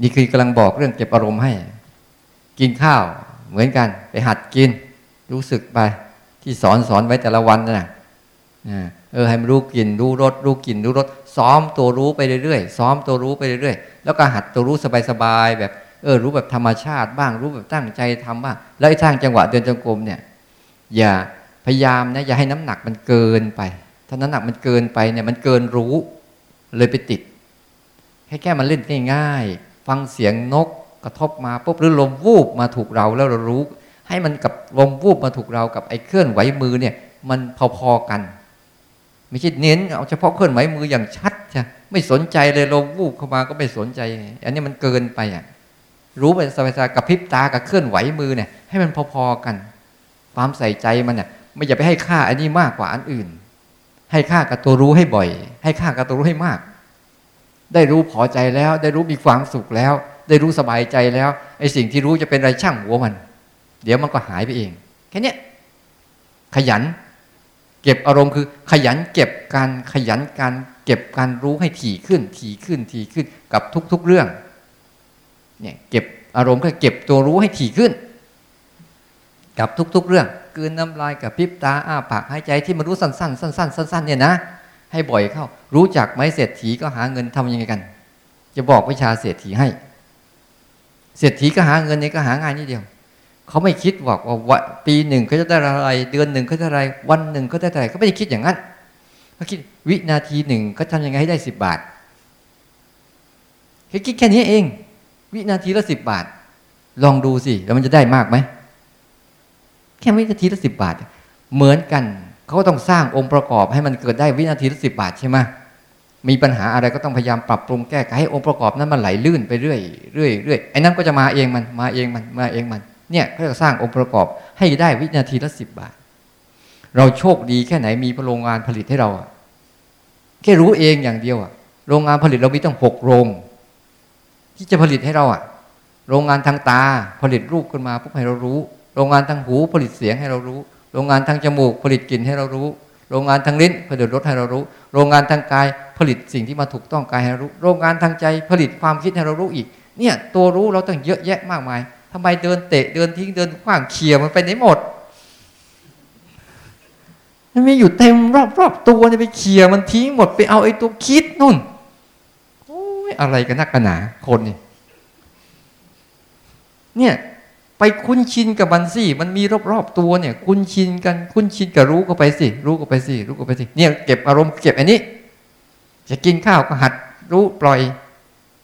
นี่คือกำลังบอกเรื่องเก็บอารมณ์ให้ กินข้าวเหมือนกัน ไปหัดกิน รู้สึกไป ที่สอนสอนไว้แต่ละวันนะเออให้มันรู้กลิ่นรู้รสรู้กลิ่นรู้รสซ้อมตัวรู้ไปเรื่อยๆซ้อมตัวรู้ไปเรื่อยๆแล้วก็หัดตัวรู้สบายๆแบบเออรู้แบบธรรมชาติบ้างรู้แบบตั้งใจทำบ้างแล้วไอ้ทางจังหวะเดินจงกรมเนี่ย อย่าพยายามนะอย่าให้น้ำหนักมันเกินไป ถ้าน้ำหนักมันเกินไปเนี่ยมันเกินรู้ เลยไปติดแค่แค่มันเล่นง่ายๆฟังเสียงนก กระทบมาปุ๊บหรือลมวูบมาถูกเราแล้วเรารู้ ให้มันกับลมวูบมาถูกเรากับไอ้เคลื่อนไหวมือเนี่ยมันพอๆกัน ไม่ใช่เน้นเอาเฉพาะเคลื่อนไหวมืออย่างชัดใช่ไม่สนใจเลยลมวูบเข้ามาก็ไม่สนใจ อันนี้มันเกินไปอะรู้ไปสบายๆกับพริบตากับเคลื่อนไหวมือเนี่ยให้มันพอๆกัน ความใส่ใจมันเนี่ยไม่อย่าไปให้ค่าอันนี้มากกว่าอันอื่น ให้ค่ากับตัวรู้ให้บ่อย ให้ค่ากับตัวรู้ให้มาก ได้รู้พอใจแล้ว ได้รู้มีความสุขแล้วได้รู้สบายใจแล้วไอ้สิ่งที่รู้จะเป็นอะไรช่างหัวมัน เดี๋ยวมันก็หายไปเอง แค่นี้ขยัน เก็บอารมณ์คือ ขยันเก็บการขยันการเก็บการรู้ให้ถี่ขึ้น ถี่ขึ้น ถี่ขึ้นกับทุก ๆเรื่องเนี่ยเก็บอารมณ์ก็เก็บตัวรู้ให้ถี่ขึ้น กับทุก ๆ เรื่องกืนน้ำลายกับพิบตาอ้าปากหายใจที่มันรู้สั้นๆสั้นๆสั้นๆเนี่ยนะให้บ่อยเข้า รู้จักไหมเศรษฐีก็หาเงินทำยังไงกัน จะบอกวิชาเศรษฐีให้ เศรษฐีก็หาเงินนี่ก็หางายนิดเดียว เขาไม่คิดบอกว่าปีหนึ่งเขาจะได้อะไร เดือนหนึ่งเขาจะอะไร วันหนึ่งเขาได้อะไรเขาไม่ได้คิดอย่างนั้นเขาคิดวินาทีหนึ่งเขาทำยังไงให้ได้สิบบาทเขาคิดแค่นี้เอง วินาทีละสิบบาท ลองดูสิแล้วมันจะได้มากไหมแค่วินาทีละสิบบาท เหมือนกัน เขาต้องสร้างองค์ประกอบให้มันเกิดได้วินาทีละสิบบาทใช่ไหม มีปัญหาอะไรก็ต้องพยายามปรับปรุงแก้ไขให้องค์ประกอบนั้นมันไหลลื่นไปเรื่อยเรื่อยเรื่อยไอ้นั้นก็จะมาเองมันมาเองมันมาเองมันเนี่ยเขาจะสร้างองค์ประกอบให้ได้วินาทีละสิบบาท เราโชคดีแค่ไหนมีโรงงานผลิตให้เราแค่รู้เองอย่างเดียวอะโรงงานผลิตเรามีตั้งหกโรง ที่จะผลิตให้เราอะโรงงานทางตาผลิตรูปขึ้นมาปุ๊บให้เรารู้ โรงงานทางหูผลิตเสียงให้เรารู้ โรงงานทางจมูกผลิตกลิ่นให้เรารู้ โรงงานทางลิ้นผลิตรสให้เรารู้ โรงงานทางกายผลิตสิ่งที่มาถูกต้องกายให้เรารู้ โรงงานทางใจผลิตความคิดให้เรารู้อีก เนี่ยตัวรู้เราต้องเยอะแยะมากมายทำไมเดินเตะเดินทิ้งเดินขว้างเขี่ยมันไปไหนหมดมันมีอยู่เต็มรอบๆตัวเนี่ยไปเขี่ยมันทิ้งหมดไปเอาไอ้ตัวคิดนู่นโอ้ยอะไรกันนักกันหนาคนนี่เนี่ย ไปคุ้นชินกับมันสิ มันมีรอบๆตัวเนี่ย คุ้นชินกัน คุ้นชินกับรู้ก็ไปสิ รู้ก็ไปสิ รู้ก็ไปสิ เนี่ยเก็บอารมณ์เก็บอันนี้ จะกินข้าวก็หัดรู้ปล่อย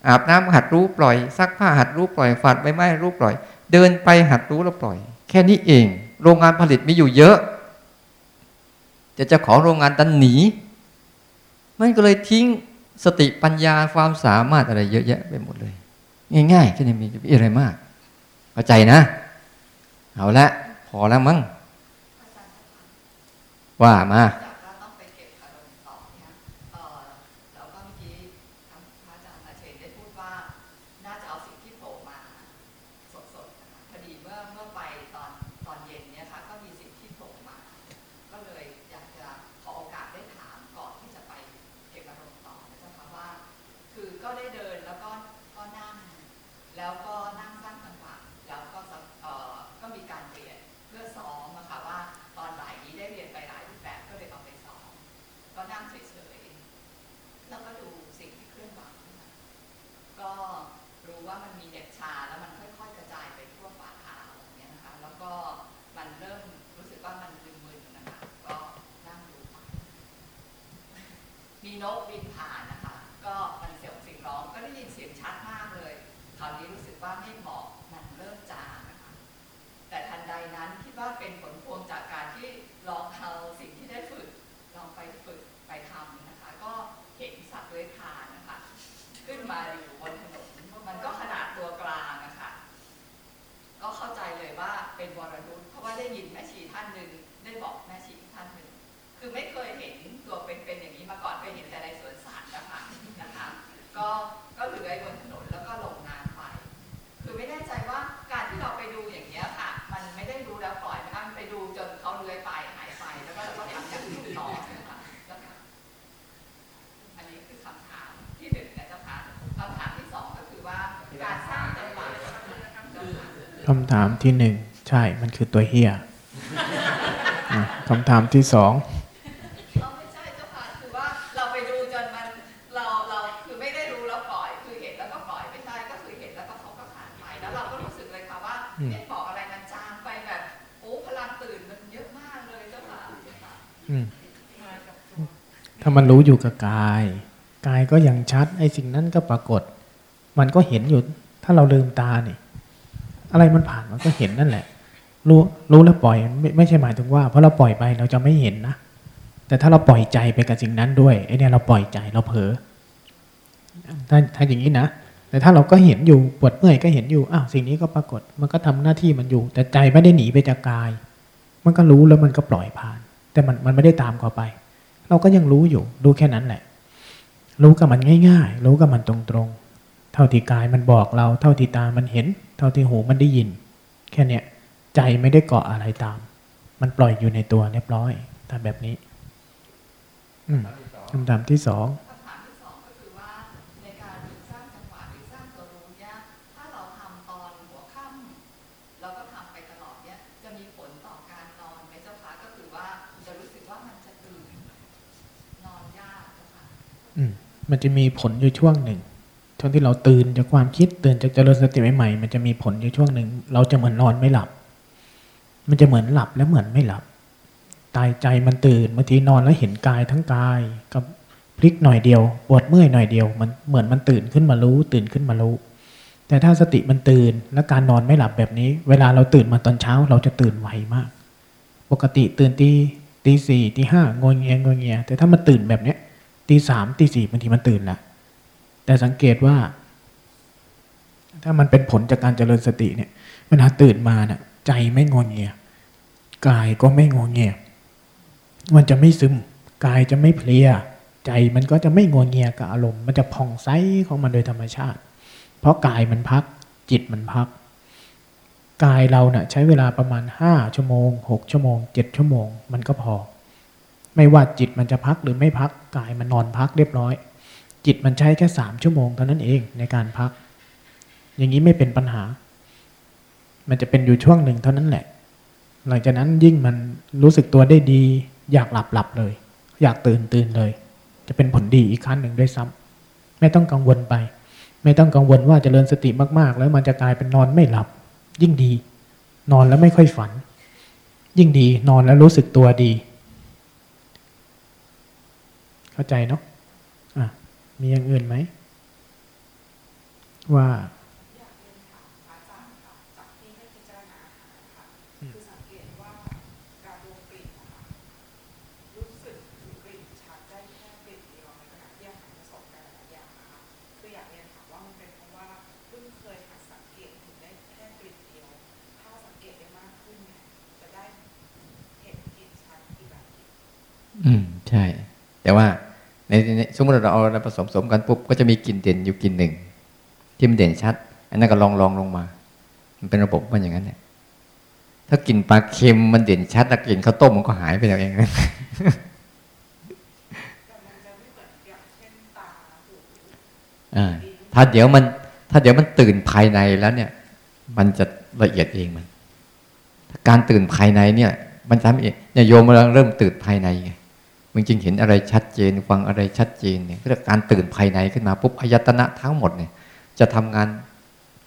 อาบน้ำหัดรู้ปล่อย ซักผ้าหัดรู้ปล่อย ฝาดใบไม้รู้ปล่อย เดินไปหัดรู้แล้วปล่อย แค่นี้เอง โรงงานผลิตมีอยู่เยอะ จะเจ้าของโรงงานดันหนี มันก็เลยทิ้งสติปัญญาความสามารถอะไรเยอะแยะไปหมดเลย ง่ายๆแค่นี้มีอะไรมาก เข้าใจนะ เอาละ พอแล้วมั้งว่ามา นกบินผ่านนะคะ ก็มันเสียงสิ่งร้องก็ได้ยินเสียงชัดมากเลยคราวนี้รู้สึกว่าไม่เหมาะมันเริ่มจางนะคะ แต่ทันใดนั้นคิดว่าเป็นผลพวงจากการที่ลองเอาสิ่งที่ได้ฝึกลองไปฝึกไปทำนะคะ ก็เห็นสัตว์เลื้อยคานนะคะ ขึ้นมาอยู่บนถนนมันก็ขนาดตัวกลางนะคะก็เข้าใจเลยว่าเป็นวรนุชเพราะว่าได้ยินแม่ชีท่านหนึ่งได้บอกแม่ชีท่านหนึ่งคือไม่เคยเห็น แบบโอ้พลังตื่นมันเยอะมากเลยเจ้าค่ะอืมถ้ามันรู้อยู่กับกาย กายก็ยังชัด ไอ้สิ่งนั้นก็ปรากฏ มันก็เห็นอยู่ ถ้าเราลืมตาเนี่ย อะไรมันผ่านมันก็เห็นนั่นแหละ รู้รู้แล้วปล่อยไม่ไม่ใช่หมายถึงว่าเพราะเราปล่อยไปเราจะไม่เห็นนะแต่ถ้าเราปล่อยใจไปกับสิ่งนั้นด้วยไอ้เนี่ยเราปล่อยใจเราเผลอถ้าถ้าอย่างนี้นะแต่ถ้าเราก็เห็นอยู่ปวดเมื่อยก็เห็นอยู่อ้าวสิ่งนี้ก็ปรากฏ มันก็ทำหน้าที่มันอยู่ แต่ใจไม่ได้หนีไปจากกาย มันก็รู้แล้วมันก็ปล่อยผ่าน แต่มันมันไม่ได้ตามเข้าไป เราก็ยังรู้อยู่ รู้แค่นั้นแหละ รู้กับมันง่าย ๆ รู้กับมันตรงๆ เท่าที่กายมันบอกเรา เท่าที่ตามันเห็น เท่าที่หูมันได้ยิน แค่เนี้ยใจไม่ได้เกาะอะไรตาม มันปล่อยอยู่ในตัวเรียบร้อยทำแบบนี้ อืมคำถามที่สองคำถามที่สองก็คือว่าในการสร้างจังหวะหรือสร้างตัวรู้เนี่ยถ้าเราทำตอนหัวค่ำเราก็ทำไปตลอดเนี่ยจะมีผลต่อการนอนไหมเจ้าคะก็คือว่าจะรู้สึกว่ามันจะตื่นนอนยากเจ้าค่ะอืมมันจะมีผลอยู่ช่วงหนึ่ง ช่วงที่เราตื่นจากความคิดตื่นจากเจริญสติใหม่ๆมันจะมีผลอยู่ช่วงหนึ่งเราจะเหมือนนอนไม่หลับ มันจะเหมือนหลับแล้วเหมือนไม่หลับ ตายใจมันตื่นบางทีนอนแล้วเห็นกายทั้งกายกับพลิกหน่อยเดียวปวดเมื่อยหน่อยเดียว มันเหมือนมันตื่นขึ้นมารู้ ตื่นขึ้นมารู้ แต่ถ้าสติมันตื่นและการนอนไม่หลับแบบนี้ เวลาเราตื่นมาตอนเช้า เราจะตื่นไวมาก ปกติตื่นตีตีสี่ตีห้างงเงียงงเงียแต่ถ้ามันตื่นแบบเนี้ยตีสามตีสี่บางทีมันตื่นละ แต่สังเกตว่า ถ้ามันเป็นผลจากการเจริญสติเนี่ยเวลาตื่นมาเน่ะ ใจไม่งงเงียกายก็ไม่งงเงียมันจะไม่ซึม กายจะไม่เพลีย ใจมันก็จะไม่งวงเงียกับอารมณ์ มันจะผ่องใสของมันโดยธรรมชาติ เพราะกายมันพัก จิตมันพัก กายเราเนะ่ะใช้เวลาประมาณห้าชั่วโมงหกชั่วโมงเจ็ดชั่วโมง มันก็พอ ไม่ว่าจิตมันจะพักหรือไม่พัก กายมันนอนพักเรียบร้อย จิตมันใช้แค่สามชั่วโมงเท่านั้นเองในการพัก อย่างนี้ไม่เป็นปัญหา มันจะเป็นอยู่ช่วงหนึ่งเท่านั้นแหละ หลังจากนั้นยิ่งมันรู้สึกตัวได้ดี อยากหลับหลับเลย อยากตื่นตื่นเลย จะเป็นผลดีอีกขั้นหนึ่งด้วยซ้ำไม่ต้องกังวลไป ไม่ต้องกังวลว่าจเจริญสติมากๆ แล้วมันจะกลายเป็นนอนไม่หลับ ยิ่งดี นอนแล้วไม่ค่อยฝัน ยิ่งดีนอนแล้วรู้สึกตัวดี เข้าใจเนาะ มีอย่างอื่นไหม ว่าคือสังเกตว่าการดูกลิ่นรู้สึกถึงกลิ่นชาติได้แค่กลิ่นเดียวในการแยกแยะสองการหลายอย่างคืออยากเรียนถามว่ามันเป็นเพราะว่าเพิ่งเคยค่ะสังเกตถึงได้แค่กลิ่นเดียวถ้าสังเกตได้มากขึ้นเนี่ยจะได้เห็นกลิ่นชาติที่แบบอืม ใช่ แต่ว่า ในสมมติเราเอาอะไรผสมสมกันปุ๊บก็จะมีกลิ่นเด่นอยู่กลิ่นหนึ่ง ที่มันเด่นชัด อันนั้นก็ลองลองลงมา มันเป็นระบบมันอย่างนั้นเนี่ยถ้ากลิ่นปลาเค็มมันเด่นชัดแล้วกลิ่นข้าวต้มมันก็หายไปแล้วเองนั่นถ้าเดี๋ยวมัน ถ้าเดี๋ยวมันตื่นภายในแล้วเนี่ย มันจะละเอียดเองมัน การตื่นภายในเนี่ย มันทำเองเนี่ยโยมกำลังเริ่มตื่นภายในไง มันจึงเห็นอะไรชัดเจน ฟังอะไรชัดเจนเนี่ยเรียกการตื่นภายในขึ้นมาปุ๊บอายตนะทั้งหมดเนี่ย จะทำงาน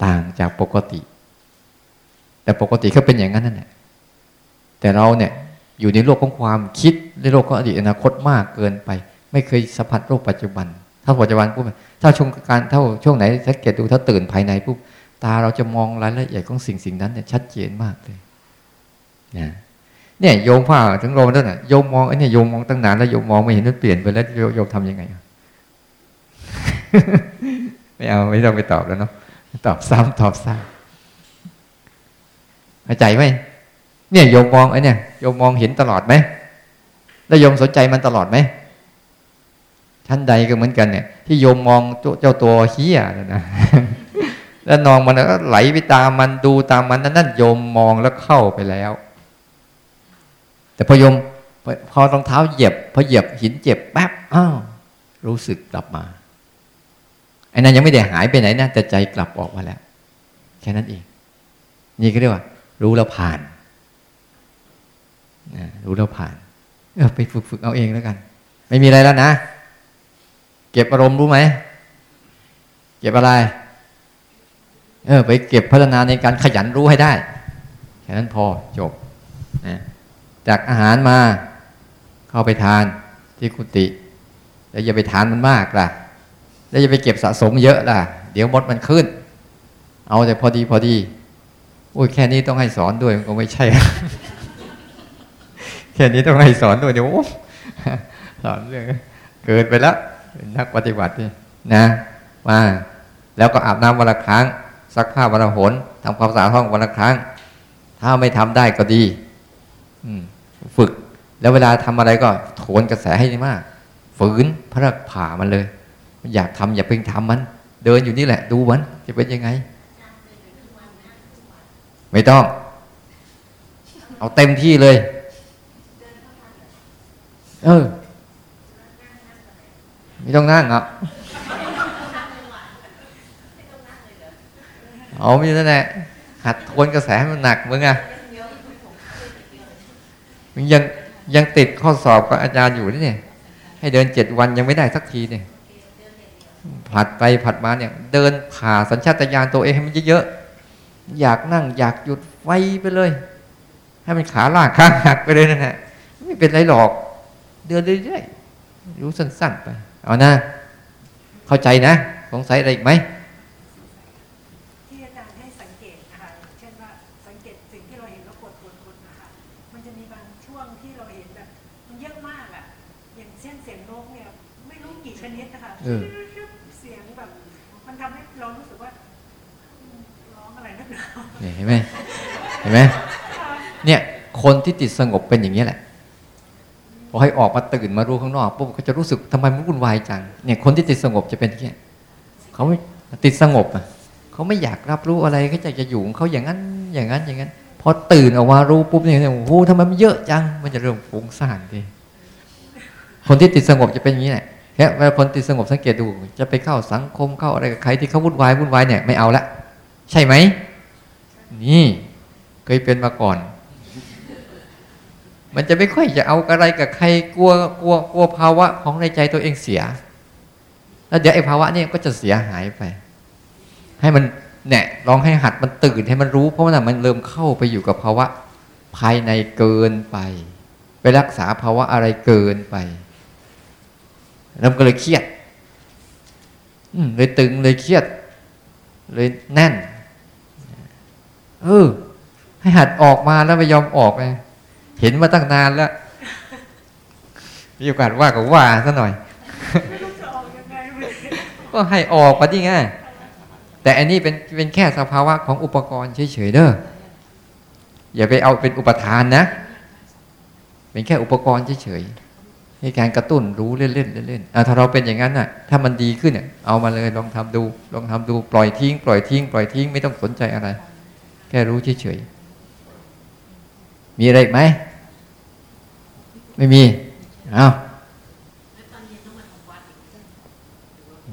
ต่างจากปกติ แต่ปกติเขาเป็นอย่างนั้นนั่นแหละแต่เราเนี่ยอยู่ในโลกของความคิดในโลกของอดีตอนาคตมากเกินไป ไม่เคยสัมผัสโลกปัจจุบัน ถ้าปัจจุบันปุ๊บถ้าช่วงการเท่าช่วงไหนสังเกตดูถ้าตื่นภายในปุ๊บตาเราจะมองรายละเอียดของสิ่งสิ่งนั้นเนี่ยชัดเจนมากเลยนะ เนี่ยโยมผ้าถึงโรมนั่นน่ะโยมมองไอ้เนี่ยโยมมองตั้งนานแล้วโยมมองไม่เห็นมันเปลี่ยนไปแล้วโยโยมทำยังไงอะไม่เอาไม่ต้องไปตอบแล้วเนาะตอบซ้ำตอบซ้ำเข้าใจไหมเนี่ยโยมมองไอ้เนี่ยโยมมองเห็นตลอดไหมแล้วโยมสนใจมันตลอดไหมท่านใดก็เหมือนกันเนี่ย ที่โยมมองเจ้าตัวเฮียนะนะแล้วนองมันก็ไหลไปตามมันดูตามมันนั่นนั่นโยมมองแล้วเข้าไปแล้ว แต่พอยมพอรองเท้าเหยียบพอเหยียบหินเจ็บแป๊บอ้าวรู้สึกกลับมาไอ้นั้นยังไม่ได้หายไปไหนนะแต่ใจกลับออกมาแล้ว แค่นั้นเอง นี่ก็เรียกว่า รู้แล้วผ่านนะรู้แล้วผ่านเออไปฝึกฝึกเอาเองแล้วกัน ไม่มีอะไรแล้วนะ เก็บอารมณ์รู้ไหมเก็บอะไร เออ ไปเก็บพัฒนาในการขยันรู้ให้ได้ แค่นั้นพอจบนะ จากอาหารมา เข้าไปทานที่กุฏิแล้วอย่าไปทานมันมากล่ะ แล้วอย่าไปเก็บสะสมเยอะล่ะ เดี๋ยวมดมันขึ้น เอาแต่พอดีพอดีโอ้ยแค่นี้ต้องให้สอนด้วยมันก็ไม่ใช่ แค่นี้ต้องให้สอนด้วยเดี๋ยวสอนเรื่องเกิดไปแล้วเป็นนักปฏิบัตินะมาแล้วก็อาบน้ำวันละครั้งซักผ้าวันละหนทำความสะอาดห้องวันละครั้ง ถ้าไม่ทำได้ก็ดี ฝึก แล้วเวลาทำอะไรก็โถนกระแสให้มาก ฝืนพระผ่ามันเลย อยากทำอย่าเพิ่งทำมัน เดินอยู่นี่แหละ ดูมัน จะเป็นยังไง ไม่ต้อง เอาเต็มที่เลย เออ ไม่ต้องนั่งอะเอาไม่นั่นแหละหัดทวนกระแสให้มันหนักมึงอะมึง ยังยังติดข้อสอบกับอาจารย์อยู่นี่เนี่ย ให้เดินเจ็ดวันยังไม่ได้สักทีเนี่ยผัดไปผัดมาเนี่ย เดินผ่าสัญชาตญาณตัวเองให้มันเยอะๆอยากนั่ง อยากหยุดไวไปเลย ให้มันขาลากข้างหักไปเลยนั่นแหละไม่เป็นไรหรอก เดินเรื่อยๆรู้สั้นๆไป เอานะ เข้าใจนะ สงสัยอะไรอีกไหม เออเสียงแบบมันทำให้เรารู้สึกว่าอืมร้องอะไรนักหนาเนี่ยเห็นไหมเห็นไหมเนี่ยคนที่ติดสงบเป็นอย่างนี้แหละพอให้ออกมาตื่นมารู้ข้างนอกปุ๊บเขาจะรู้สึกทำไมมันวุ่นวายจังเนี่ยคนที่ติดสงบจะเป็นอย่างนี้เขาไม่ติดสงบอะเขาไม่อยากรับรู้อะไรเขาจะจะอยู่ของเขาอย่างนั้นอย่างนั้นอย่างนั้นพอตื่นออกมารู้ปุ๊บเนี่ยโอ้โหทำไมมันเยอะจัง มันจะเริ่มฟุ้งซ่านทีคนที่ติดสงบจะเป็นอย่างนี้แหละ แค่เวลาคนติดสงบสังเกตดู จะไปเข้าสังคมเข้าอะไรกับใครที่เขาวุ่นวายวุ่นวายเนี่ยไม่เอาละใช่ไหมนี่เคยเป็นมาก่อน มันจะไม่ค่อยจะเอาอะไรกับใครกลัวกลัวกลัวภาวะของในใจตัวเองเสีย แล้วเดี๋ยวไอ้ภาวะนี่ก็จะเสียหายไป ให้มันเนี่ยลองให้หัดมันตื่นให้มันรู้ เพราะว่ามันเริ่มเข้าไปอยู่กับภาวะภายในเกินไป ไปรักษาภาวะอะไรเกินไป แล้วมันก็เลยเครียด อืมเลยตึงเลยเครียด เลยแน่น เออ ให้หัดออกมาแล้วไม่ยอมออกไงเห็นมาตั้งนานแล้ว มีโอกาสว่าก็ว่าซะหน่อยไม่รู้จะออกยังไงเลยก็ให้ออกมาที่ง่ายแต่อันนี้เป็นเป็นแค่สภาวะของอุปกรณ์เฉยๆเด้ออย่าไปเอาเป็นอุปทานนะ เป็นแค่อุปกรณ์เฉยๆ ให้การกระตุ้นรู้เล่นๆเล่นๆอะถ้าเราเป็นอย่างนั้นน่ะ ถ้ามันดีขึ้นเนี่ยเอามาเลยลองทำดู ลองทำดูปล่อยทิ้ง ปล่อยทิ้ง ปล่อยทิ้งไม่ต้องสนใจอะไร แค่รู้เฉยๆมีอะไรอีกไหมไม่มีเอา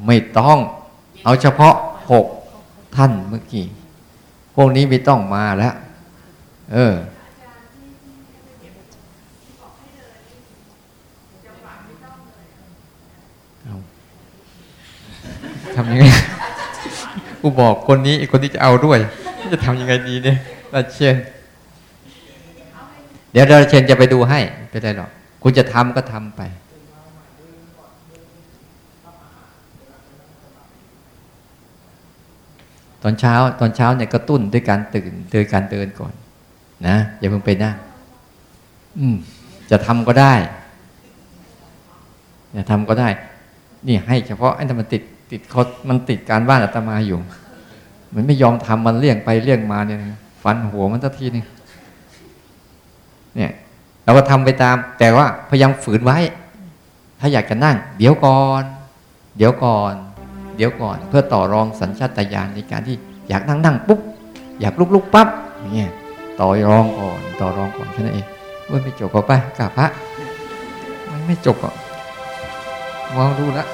ไม่ต้อง เอาเฉพาะหกท่านเมื่อกี้พวกนี้ไม่ต้องมาแล้ว เออ เอา ทำยังไงกูบอกคนนี้อีกคนที่จะเอาด้วย จะทำยังไงดีเนี่ยราเชนเดี๋ยวราเชนจะไปดูให้ไม่เป็นไรหรอกคุณจะทำก็ทำไปตอนเช้าตอนเช้าเนี่ยกระตุ้นด้วยการตื่นโดยการเดินก่อน นะอย่าเพิ่งไปนั่งอืม จะทำก็ได้ จะทำก็ได้ นี่ให้เฉพาะไอ้ที่มันติด ติดเขามันติดการบ้านอาตมาอยู่ มันไม่ยอมทำมันเลี่ยงไปเลี่ยงมาเนี่ยฟันหัวมันสักทีนึงเนี่ยเราก็ทำไปตาม แต่ว่าพยายามฝืนไว้ ถ้าอยากจะนั่ง เดี๋ยวก่อน เดี๋ยวก่อน เดี๋ยวก่อน เพื่อต่อรองสัญชาตญาณในการที่อยากนั่งนั่งปุ๊บอยากลุกลุกปั๊บเงี้ยต่อรองก่อนต่อรองก่อนแค่นั้นเองว่าไม่จบก็ไปกราบพระมันไม่จบอะมองดูแล้ว